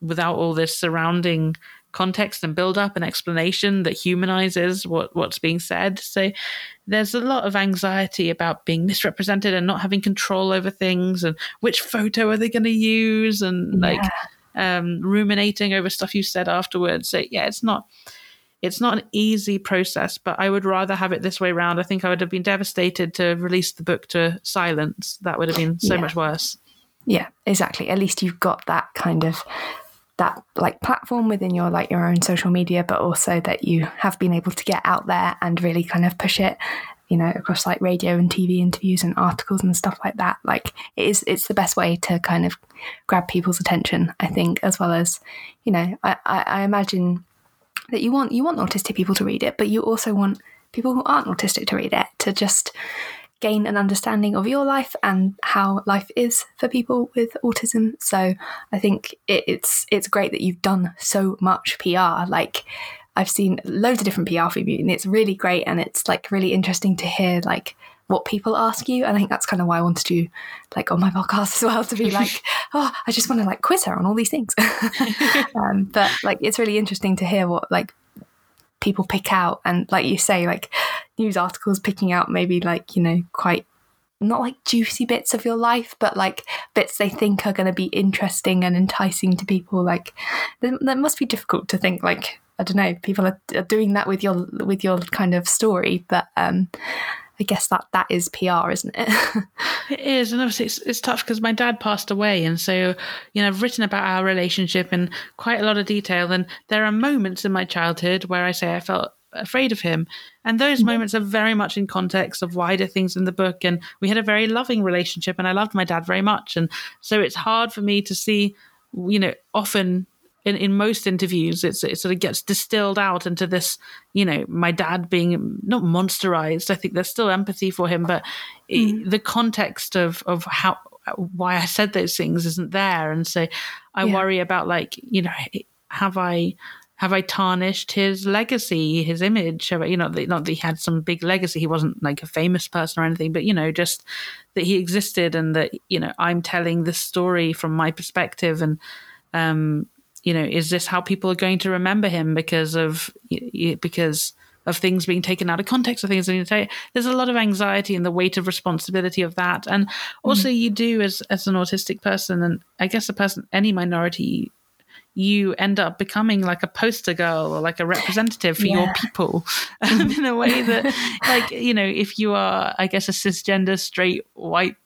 [SPEAKER 2] without all this surrounding context and build up and explanation that humanizes what what's being said. So there's a lot of anxiety about being misrepresented and not having control over things and which photo are they going to use and like um, ruminating over stuff you said afterwards. So yeah, it's not it's not an easy process, but I would rather have it this way around. I think I would have been devastated to release the book to silence. That would have been so
[SPEAKER 1] Yeah.
[SPEAKER 2] much worse.
[SPEAKER 1] Yeah, exactly. At least you've got that kind of that like platform within your like your own social media, but also that you have been able to get out there and really kind of push it, you know, across like radio and TV interviews and articles and stuff like that. Like it is it's the best way to kind of grab people's attention, I think, as well as, you know, I, I, I imagine that you want you want autistic people to read it, but you also want people who aren't autistic to read it to just gain an understanding of your life and how life is for people with autism. So I think it, it's it's great that you've done so much PR. Like I've seen loads of different PR for you, and it's really great, and it's like really interesting to hear like what people ask you. And I think that's kind of why I wanted you like on my podcast as well to be like, oh, I just want to like quiz her on all these things. um, but like it's really interesting to hear what like people pick out and like you say like news articles picking out maybe like you know quite not like juicy bits of your life but like bits they think are going to be interesting and enticing to people like that that must be difficult to think like i don't know people are, are doing that with your with your kind of story but um i guess that that is pr isn't it
[SPEAKER 2] It is, and obviously it's, it's tough because my dad passed away, and so you know I've written about our relationship in quite a lot of detail. And there are moments in my childhood where I say I felt afraid of him, and those mm-hmm. moments are very much in context of wider things in the book. And we had a very loving relationship, and I loved my dad very much, and so it's hard for me to see, you know, often. In, in most interviews, it's, it sort of gets distilled out into this, you know, my dad being not monsterized. I think there's still empathy for him, but it, the context of of how why I said those things isn't there, and so I
[SPEAKER 1] Yeah.
[SPEAKER 2] worry about like you know have I have I tarnished his legacy, his image? Have I, you know, not that he had some big legacy. He wasn't like a famous person or anything, but you know, just that he existed and that you know I'm telling this story from my perspective and um you know is this how people are going to remember him because of because of things being taken out of context of things being taken there's a lot of anxiety and the weight of responsibility of that. And also you do as as an autistic person and i guess a person any minority you end up becoming like a poster girl or like a representative for your people. Um, in a way that like you know if you are i guess a cisgender straight white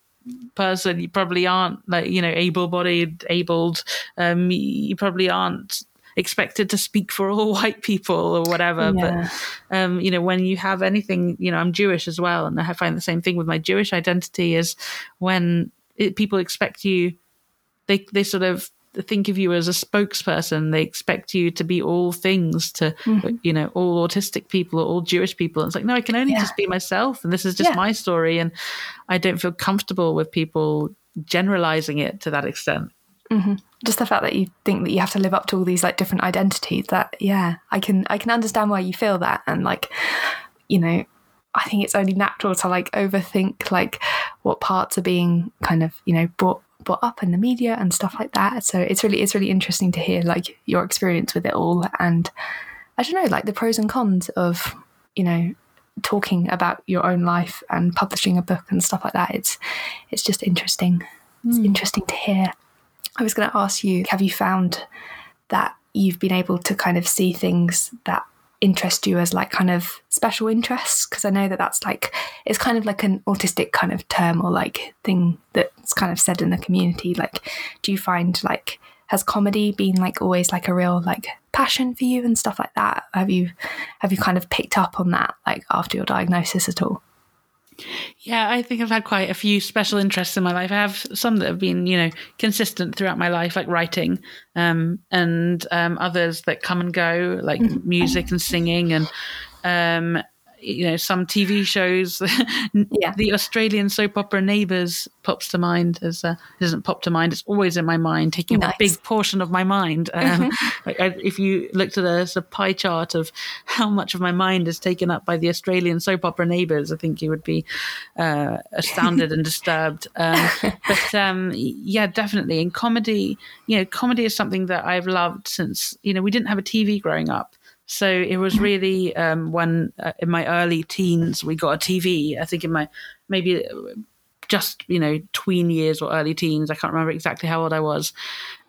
[SPEAKER 2] person you probably aren't like you know able-bodied abled um you probably aren't expected to speak for all white people or whatever
[SPEAKER 1] Yeah.
[SPEAKER 2] but um you know when you have anything you know i'm jewish as well and i find the same thing with my jewish identity is when it, people expect you they they sort of think of you as a spokesperson they expect you to be all things to
[SPEAKER 1] Mm-hmm.
[SPEAKER 2] you know all autistic people or all jewish people it's like no i can only
[SPEAKER 1] Yeah.
[SPEAKER 2] just be myself and this is just
[SPEAKER 1] Yeah.
[SPEAKER 2] my story and i don't feel comfortable with people generalizing it to that extent
[SPEAKER 1] just the fact that you think that you have to live up to all these like different identities that yeah i can i can understand why you feel that and like you know i think it's only natural to like overthink like what parts are being kind of you know brought brought up in the media and stuff like that. So it's really it's really interesting to hear like your experience with it all. And i don't know like the pros and cons of you know talking about your own life and publishing a book and stuff like that. It's it's just interesting. It's hmm. interesting to hear. I was going to ask you have you found that you've been able to kind of see things that interest you as like kind of special interests? Because I know that that's like, it's kind of like an autistic kind of term or like thing that's kind of said in the community. Like, do you find like, has comedy been like always like a real like passion for you and stuff like that? Have you, have you kind of picked up on that like after your diagnosis at all?
[SPEAKER 2] Yeah, I think I've had quite a few special interests in my life. I have some that have been, you know, consistent throughout my life, like writing, um, and um, others that come and go, like music and singing. And um, you know some TV shows.
[SPEAKER 1] Yeah.
[SPEAKER 2] the Australian soap opera Neighbours pops to mind as uh, it doesn't pop to mind. It's always in my mind, taking
[SPEAKER 1] Nice.
[SPEAKER 2] a big portion of my mind. Um, like I, if you looked at a, a pie chart of how much of my mind is taken up by the Australian soap opera Neighbours, I think you would be uh, astounded and disturbed. Um, but um, yeah, definitely in comedy, you know, comedy is something that I've loved since you know we didn't have a TV growing up. So it was really um, when uh, in my early teens we got a TV. I think in my maybe uh, just you know tween years or early teens. I can't remember exactly how old I was.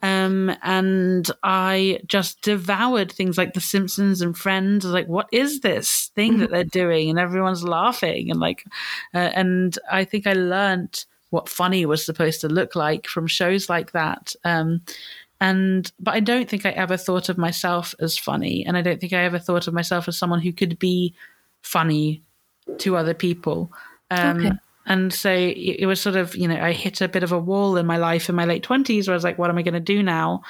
[SPEAKER 2] Um, and I just devoured things like The Simpsons and Friends. I was like, what is this thing that they're doing? And everyone's laughing and like, uh, and I think I learnt what funny was supposed to look like from shows like that. Um, and but I don't think I ever thought of myself as funny, and I don't think I ever thought of myself as someone who could be funny to other people. Um,
[SPEAKER 1] Okay.
[SPEAKER 2] And so it, it was sort of, you know, I hit a bit of a wall in my life in my late twenties, where I was like, "What am I going to do now?"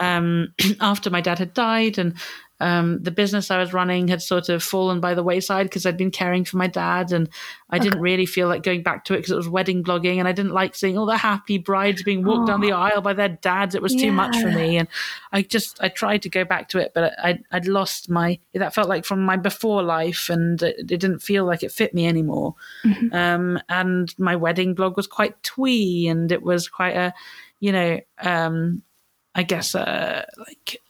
[SPEAKER 2] Um, after my dad had died, and um, the business I was running had sort of fallen by the wayside because I'd been caring for my dad, and I didn't really feel like going back to it because it was wedding blogging, and I didn't like seeing all the happy brides being walked down the aisle by their dads. It was too much for me, and I just I tried to go back to it, but I I'd lost my that felt like from my before life, and it, it didn't feel like it fit me anymore. Um, and my wedding blog was quite twee, and it was quite a, you know, um, I guess uh, like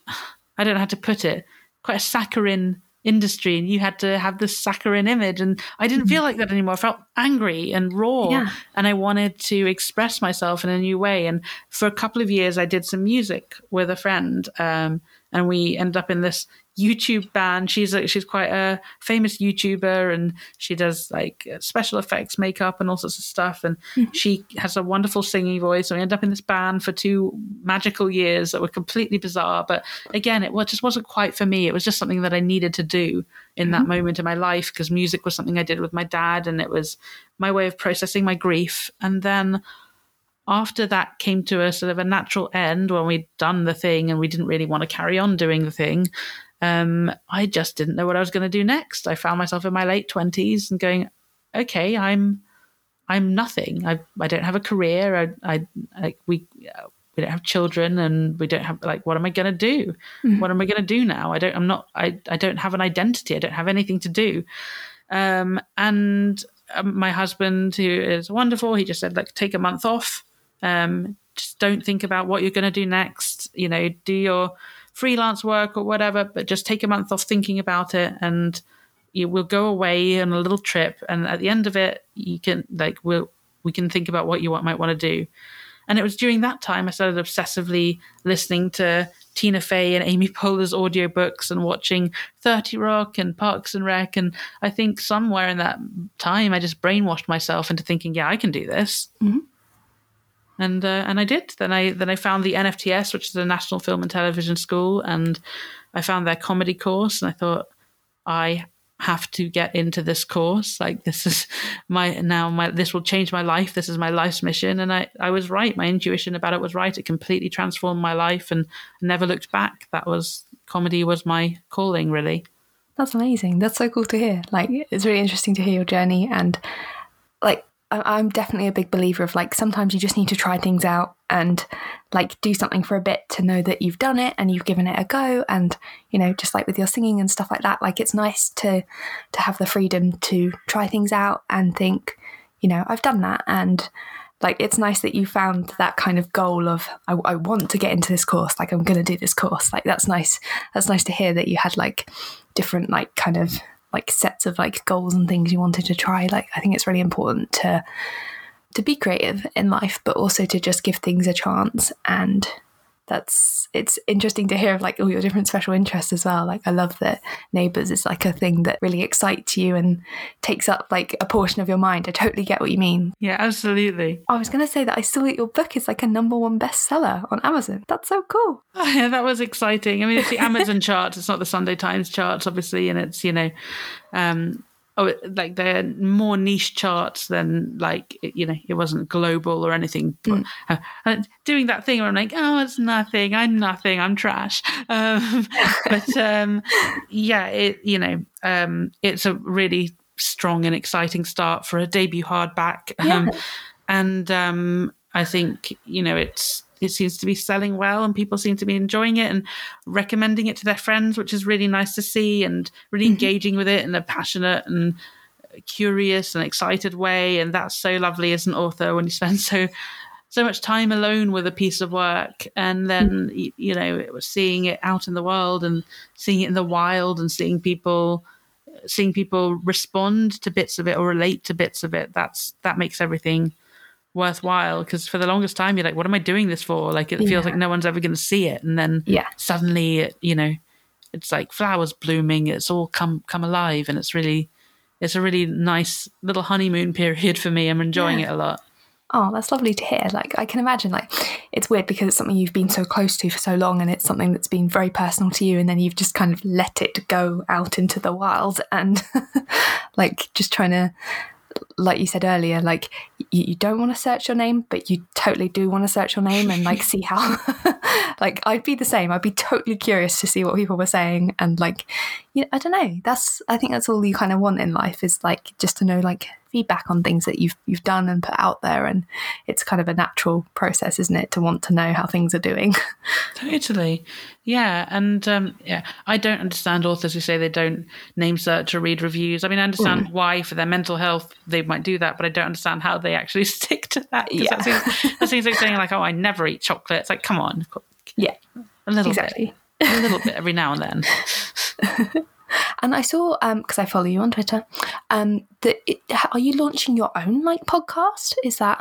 [SPEAKER 2] I don't know how to put it, quite a saccharine industry, and you had to have this saccharine image, and I didn't feel like that anymore. I felt angry and raw,
[SPEAKER 1] Yeah.
[SPEAKER 2] and I wanted to express myself in a new way. And for a couple of years, I did some music with a friend, um, and we ended up in this YouTube band. She's a, she's quite a famous YouTuber, and she does like special effects, makeup, and all sorts of stuff. And mm-hmm. she has a wonderful singing voice. So we ended up in this band for two magical years that were completely bizarre. But again, it just wasn't quite for me. It was just something that I needed to do in that mm-hmm. moment in my life because music was something I did with my dad, and it was my way of processing my grief. And then after that came to a sort of a natural end when we'd done the thing and we didn't really want to carry on doing the thing. Um, I just didn't know what I was going to do next. I found myself in my late twenties and going, okay, I'm, I'm nothing. I, I don't have a career. I, I, I we, uh, we don't have children and we don't have like, what am I going to do? What am I going to do now? I don't, I'm not, I, I don't have an identity. I don't have anything to do. Um, and um, my husband, who is wonderful, he just said, like, take a month off. Um, just don't think about what you're going to do next. You know, do your freelance work or whatever, but just take a month off thinking about it, and you will go away on a little trip. And at the end of it, you can like we'll we can think about what you might want to do. And it was during that time I started obsessively listening to Tina Fey and Amy Poehler's audiobooks and watching 30 Rock and Parks and Rec. And I think somewhere in that time, I just brainwashed myself into thinking, yeah, I can do this. Mm-hmm. And uh, and I did. Then I then I found the NFTS, which is the National Film and Television School, and I found their comedy course, and I thought I have to get into this course. Like this is my now my this will change my life. This is my life's mission, and I I was right. My intuition about it was right. It completely transformed my life, and never looked back. That was comedy was my calling, really.
[SPEAKER 1] That's amazing. That's so cool to hear. Like, it's really interesting to hear your journey. And, like, I'm definitely a big believer of like sometimes you just need to try things out and like do something for a bit to know that you've done it and you've given it a go. And, you know, just like with your singing and stuff like that, like it's nice to to have the freedom to try things out and think, you know, I've done that. And like it's nice that you found that kind of goal of I, I want to get into this course like i'm going to do this course like that's nice that's nice to hear that you had like different like kind of like sets of like goals and things you wanted to try like i think it's really important to to be creative in life but also to just give things a chance and that's it's interesting to hear of like all your different special interests as well like i love that Neighbours is like a thing that really excites you and takes up like a portion of your mind i totally get what you mean
[SPEAKER 2] Yeah, absolutely.
[SPEAKER 1] I was going to say that I saw that your book is like a number one bestseller on Amazon. That's so cool.
[SPEAKER 2] Oh, yeah, that was exciting. I mean, it's the Amazon charts. It's not the Sunday Times charts, obviously, and it's you know, um, oh, like they're more niche charts than like you know it wasn't global or anything. Mm. Uh, doing that thing where I'm like, oh, it's nothing. I'm nothing. I'm trash. Um, but um, yeah, it you know um, it's a really strong and exciting start for a debut hardback. Um, yeah. And um, I think you know it's it seems to be selling well and people seem to be enjoying it and recommending it to their friends, which is really nice to see and really mm-hmm. engaging with it in a passionate and curious and excited way. And that's so lovely as an author when you spend so so much time alone with a piece of work and then mm-hmm. you know seeing it out in the world and seeing it in the wild and seeing people seeing people respond to bits of it or relate to bits of it that's that makes everything worthwhile because for the longest time you're like what am i doing this for? Like it yeah. feels like no one's ever going to see it. And then
[SPEAKER 1] yeah.
[SPEAKER 2] suddenly it, you know it's like flowers blooming it's all come come alive and it's really it's a really nice little honeymoon period for me. I'm enjoying yeah. it a lot.
[SPEAKER 1] Oh that's lovely to hear. Like i can imagine like it's weird because it's something you've been so close to for so long and it's something that's been very personal to you and then you've just kind of let it go out into the wild and like just trying to like you said earlier, like you, you don't want to search your name, but you totally do want to search your name and like see how. like I'd be the same. I'd be totally curious to see what people were saying, and like, you know, I don't know. That's I think that's all you kind of want in life is like just to know like feedback on things that you've you've done and put out there. And it's kind of a natural process isn't it to want to know how things are doing?
[SPEAKER 2] Totally. Yeah and um, yeah i don't understand authors who say they don't name search or read reviews. I mean i understand mm. why for their mental health they might do that but i don't understand how they actually stick to that yeah. that, seems, that seems like saying like oh i never eat chocolate. It's like come on.
[SPEAKER 1] Yeah.
[SPEAKER 2] A little
[SPEAKER 1] exactly.
[SPEAKER 2] bit a little bit every now and then
[SPEAKER 1] And I saw because um, I follow you on Twitter. Um, that it, are you launching your own like podcast? Is that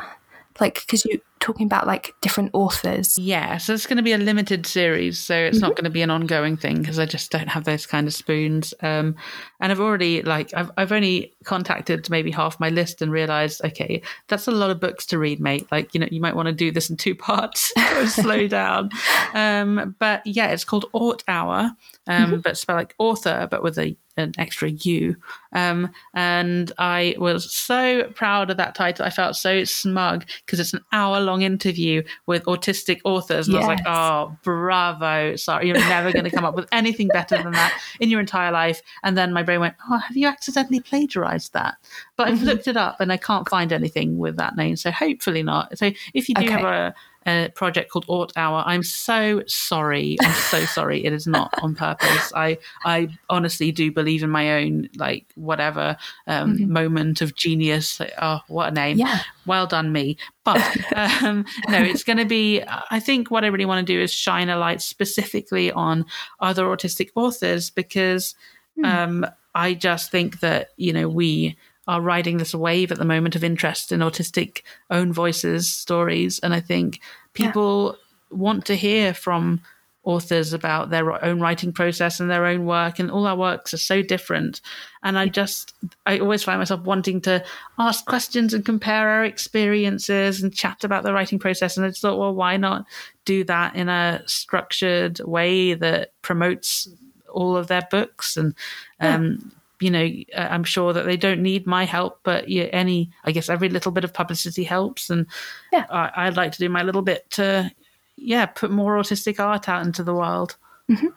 [SPEAKER 1] like because you're talking about like different authors.
[SPEAKER 2] Yeah, so it's going to be a limited series, so it's mm-hmm. not going to be an ongoing thing because I just don't have those kind of spoons. Um, and I've already like I've I've only contacted maybe half my list and realized okay, that's a lot of books to read, mate. Like you know you might want to do this in two parts, slow down. Um, but yeah, it's called Authour, um, mm-hmm. but spell like author, but with a an extra U. Um, and I was so proud of that title. I felt so smug because it's an hour long interview with autistic authors. And yes. I was like, oh, bravo. Sorry, you're never going to come up with anything better than that in your entire life. And then my brain went, oh, have you accidentally plagiarized that? But I've mm-hmm. looked it up and I can't find anything with that name. So hopefully not. So if you do okay. have a a project called Authour. I'm so sorry. I'm so sorry. It is not on purpose. I I honestly do believe in my own like whatever um, mm-hmm. moment of genius. Oh, what a name!
[SPEAKER 1] Yeah.
[SPEAKER 2] Well done, me. But um, no, it's going to be. I think what I really want to do is shine a light specifically on other autistic authors because mm. um, I just think that you know we are riding this wave at the moment of interest in autistic own voices stories. And i think people yeah. want to hear from authors about their own writing process and their own work and all our works are so different. And i just i always find myself wanting to ask questions and compare our experiences and chat about the writing process. And i just thought well why not do that in a structured way that promotes all of their books? And um, you know, I'm sure that they don't need my help, but yeah, any, I guess every little bit of publicity helps. And yeah, I, would like to do my little bit to, yeah, put more autistic art out into the world.
[SPEAKER 1] Mm-hmm.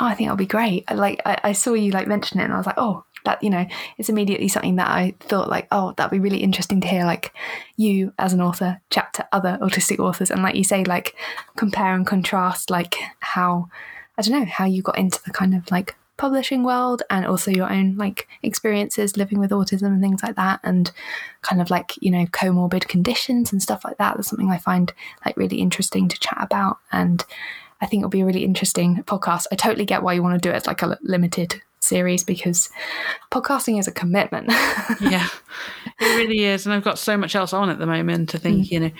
[SPEAKER 1] Oh, I think that'll be great. Like, I, I, saw you like mention it and I was like, oh, that, you know, it's immediately something that I thought like, oh, that'd be really interesting to hear, like you as an author chat to other autistic authors. And like you say, like compare and contrast, like how, I don't know, how you got into the kind of like publishing world and also your own like experiences living with autism and things like that and kind of like you know comorbid conditions and stuff like that that's something i find like really interesting to chat about and i think it'll be a really interesting podcast. I totally get why you want to do it as like a limited series because podcasting is a commitment.
[SPEAKER 2] yeah, it really is. And I've got so much else on at the moment. I think, mm. you know,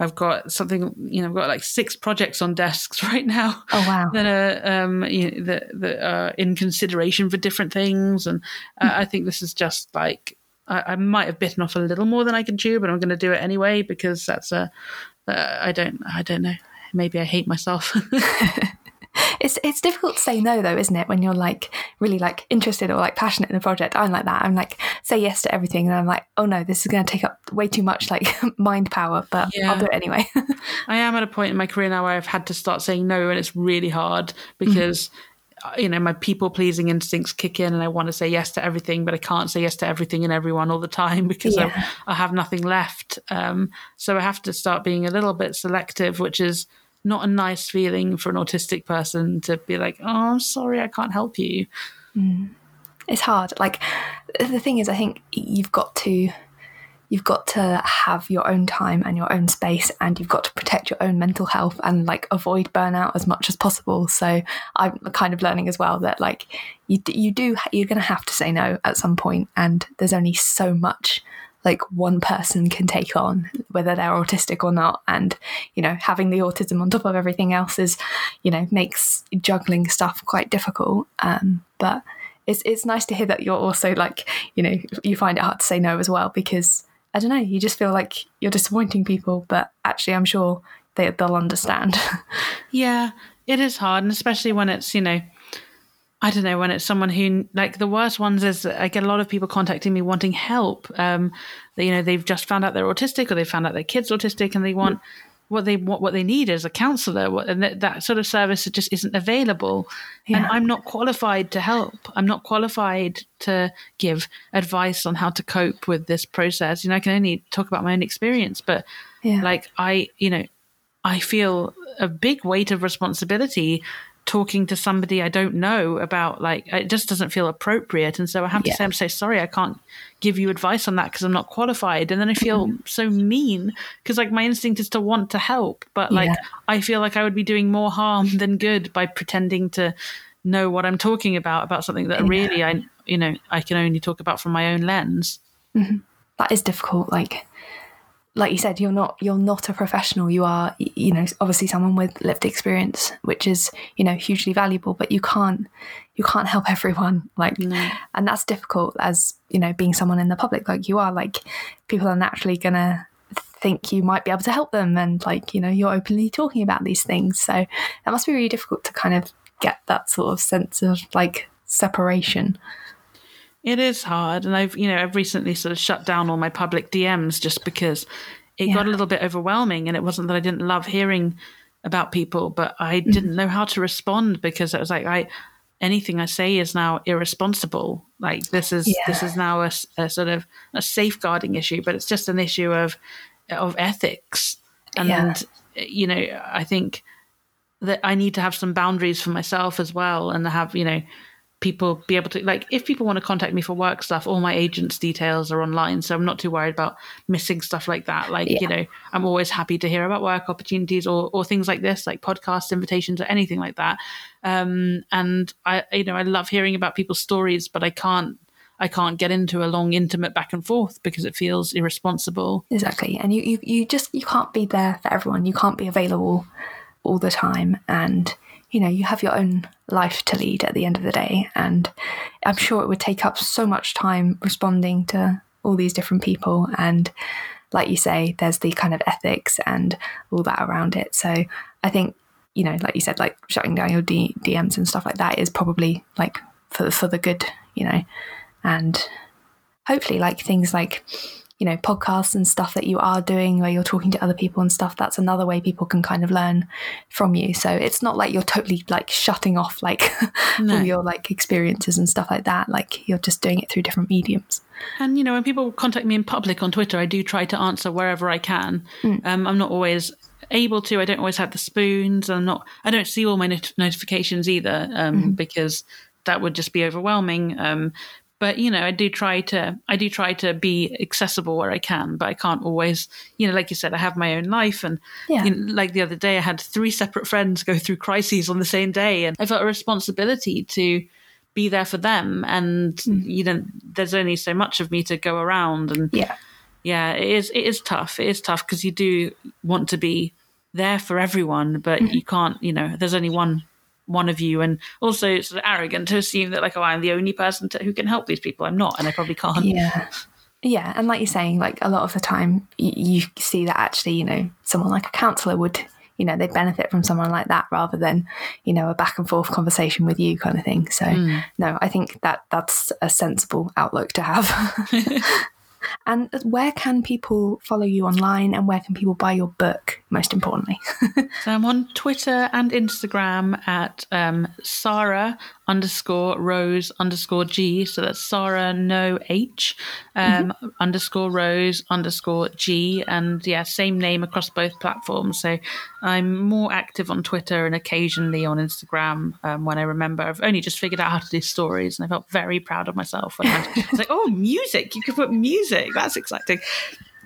[SPEAKER 2] I've got something, you know, I've got like six projects on desks right now.
[SPEAKER 1] Oh, wow.
[SPEAKER 2] That are, um, you know, that, that are in consideration for different things. And uh, mm. I think this is just like, I, I, might have bitten off a little more than I can chew, but I'm going to do it anyway because that's a, uh, I don't, I don't know. Maybe I hate myself.
[SPEAKER 1] It's it's difficult to say no though, isn't it? When you're like really like interested or like passionate in a project. I'm like that. I'm like say yes to everything, and I'm like, oh no, this is going to take up way too much like mind power, but
[SPEAKER 2] Yeah.
[SPEAKER 1] I'll do it anyway.
[SPEAKER 2] I am at a point in my career now where I've had to start saying no, and it's really hard because uh, you know my people pleasing instincts kick in, and I want to say yes to everything, but I can't say yes to everything and everyone all the time because
[SPEAKER 1] Yeah.
[SPEAKER 2] I, I have nothing left. Um, so I have to start being a little bit selective, which is not a nice feeling for an autistic person to be like, "Oh, I'm sorry, I can't help you." Mm.
[SPEAKER 1] it's hard. Like the thing is, I think you've got to you've got to have your own time and your own space, and you've got to protect your own mental health and like avoid burnout as much as possible. So I'm kind of learning as well that like you you do you're going to have to say no at some point, and there's only so much like one person can take on whether they're autistic or not. And you know having the autism on top of everything else is you know makes juggling stuff quite difficult. Um but it's it's nice to hear that you're also like you know you find it hard to say no as well because I don't know you just feel like you're disappointing people but actually I'm sure they they'll understand.
[SPEAKER 2] Yeah, it is hard, and especially when it's you know, I don't know when it's someone who like the worst ones is I get a lot of people contacting me wanting help. Um, they, you know, they've just found out they're autistic, or they found out their kid's autistic, and they want what they what, what they need is a counselor, what- and that, that sort of service just isn't available. And I'm not qualified to help. I'm not qualified to give advice on how to cope with this process. You know, I can only talk about my own experience, but
[SPEAKER 1] yeah
[SPEAKER 2] like I, you know, I feel a big weight of responsibility talking to somebody I don't know about like it just doesn't feel appropriate and so I have to
[SPEAKER 1] Yeah.
[SPEAKER 2] say I'm so sorry I can't give you advice on that because I'm not qualified and then I feel
[SPEAKER 1] Mm-hmm.
[SPEAKER 2] so mean because like my instinct is to want to help but like
[SPEAKER 1] Yeah.
[SPEAKER 2] I feel like I would be doing more harm than good by pretending to know what I'm talking about about something that really I you know I can only talk about from my own lens
[SPEAKER 1] that is difficult like like you said you're not you're not a professional. You are you know obviously someone with lived experience which is you know hugely valuable but you can't you can't help everyone. Like
[SPEAKER 2] No.
[SPEAKER 1] and that's difficult as you know being someone in the public like you are. Like people are naturally gonna think you might be able to help them and like you know you're openly talking about these things. So that must be really difficult to kind of get that sort of sense of like separation
[SPEAKER 2] It is hard, and I've you know I've recently sort of shut down all my public DMs just because it got a little bit overwhelming, and it wasn't that I didn't love hearing about people, but I
[SPEAKER 1] Mm-hmm.
[SPEAKER 2] didn't know how to respond because it was like I anything I say is now irresponsible. Like this is this is now a, a sort of a safeguarding issue, but it's just an issue of of ethics, and
[SPEAKER 1] Yeah.
[SPEAKER 2] you know I think that I need to have some boundaries for myself as well, and have you know people be able to like if people want to contact me for work stuff all my agents details are online so i'm not too worried about missing stuff like that like you know i'm always happy to hear about work opportunities or, or things like this like podcast invitations or anything like that um and i you know i love hearing about people's stories but i can't i can't get into a long intimate back and forth because it feels irresponsible
[SPEAKER 1] Exactly. And you, you, you just you can't be there for everyone. You can't be available all the time. And, you know, you have your own life to lead at the end of the day. And I'm sure it would take up so much time responding to all these different people. And like you say, there's the kind of ethics and all that around it. So I think, you know, like you said, like shutting down your D- DMs and stuff like that is probably like for for the good, you know, and hopefully like things like you know podcasts and stuff that you are doing where you're talking to other people and stuff that's another way people can kind of learn from you so it's not like you're totally like shutting off like
[SPEAKER 2] No.
[SPEAKER 1] all your like experiences and stuff like that like you're just doing it through different mediums
[SPEAKER 2] And you know, when people contact me in public on Twitter, I do try to answer wherever I can. Um, I'm not always able to. I don't always have the spoons. I'm not. I don't see all my not- notifications either um, because that would just be overwhelming. Um, but you know, I do try to. I do try to be accessible where I can, but I can't always. You know, like you said, I have my own life, and
[SPEAKER 1] Yeah.
[SPEAKER 2] you know, like the other day, I had three separate friends go through crises on the same day, and I felt a responsibility to be there for them and hmm. you know there's only so much of me to go around and
[SPEAKER 1] yeah
[SPEAKER 2] yeah it is it is tough it is tough because you do want to be there for everyone but hmm. you can't you know there's only one one of you and also sort of arrogant to assume that like oh i'm the only person to, who can help these people i'm not and i probably can't
[SPEAKER 1] yeah yeah and like you're saying like a lot of the time you, you see that actually you know someone like a counselor would you know, they benefit from someone like that rather than, you know, a back and forth conversation with you kind of thing. So, mm. no, I think that that's a sensible outlook to have. And where can people follow you online and where can people buy your book, most importantly?
[SPEAKER 2] so I'm on Twitter and Instagram at um, Sara underscore Rose underscore G. So that's Sara no H um, mm-hmm. underscore Rose underscore G. And yeah, same name across both platforms. So I'm more active on Twitter and occasionally on Instagram um, when I remember. I've only just figured out how to do stories and I felt very proud of myself. When I was like, oh, music. You can put music. That's exciting.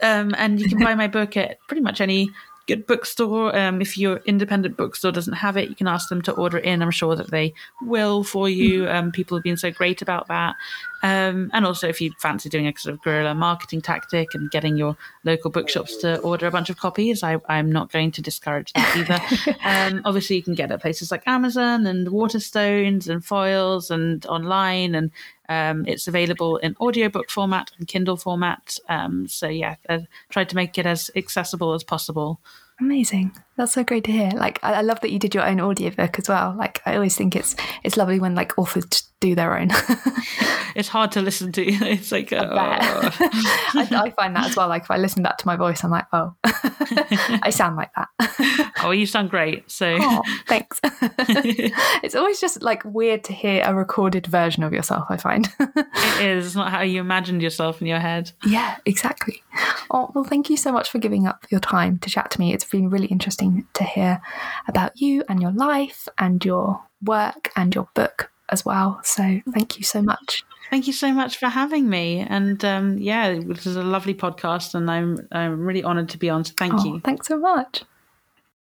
[SPEAKER 2] Um, and you can buy my book at pretty much any good bookstore. Um, if your independent bookstore doesn't have it, you can ask them to order it in. I'm sure that they will for you. Mm-hmm. Um, people have been so great about that. Um, and also, if you fancy doing a sort of guerrilla marketing tactic and getting your local bookshops to order a bunch of copies, I, am not going to discourage that either. um, obviously, you can get it places like Amazon and Waterstones and Foyles and online, and um, it's available in audiobook format and Kindle format. Um, so, yeah, I tried to make it as accessible as possible.
[SPEAKER 1] Amazing. That's so great to hear. Like, I, I love that you did your own audiobook as well. Like, I always think it's it's lovely when like authors do their own.
[SPEAKER 2] it's hard to listen to. It's like, uh,
[SPEAKER 1] I, I, I, find that as well. Like, if I listen back to my voice, I'm like, oh, I sound like that.
[SPEAKER 2] oh, you sound great. So,
[SPEAKER 1] oh, thanks. it's always just like weird to hear a recorded version of yourself. I find
[SPEAKER 2] it is. It's not how you imagined yourself in your head.
[SPEAKER 1] Yeah, exactly. Oh well, thank you so much for giving up your time to chat to me. It's been really interesting to hear about you and your life and your work and your book as well. So thank you so much.
[SPEAKER 2] Thank you so much for having me. And um, yeah, this is a lovely podcast, and I'm I'm really honoured to be on. So thank oh, you.
[SPEAKER 1] Thanks so much.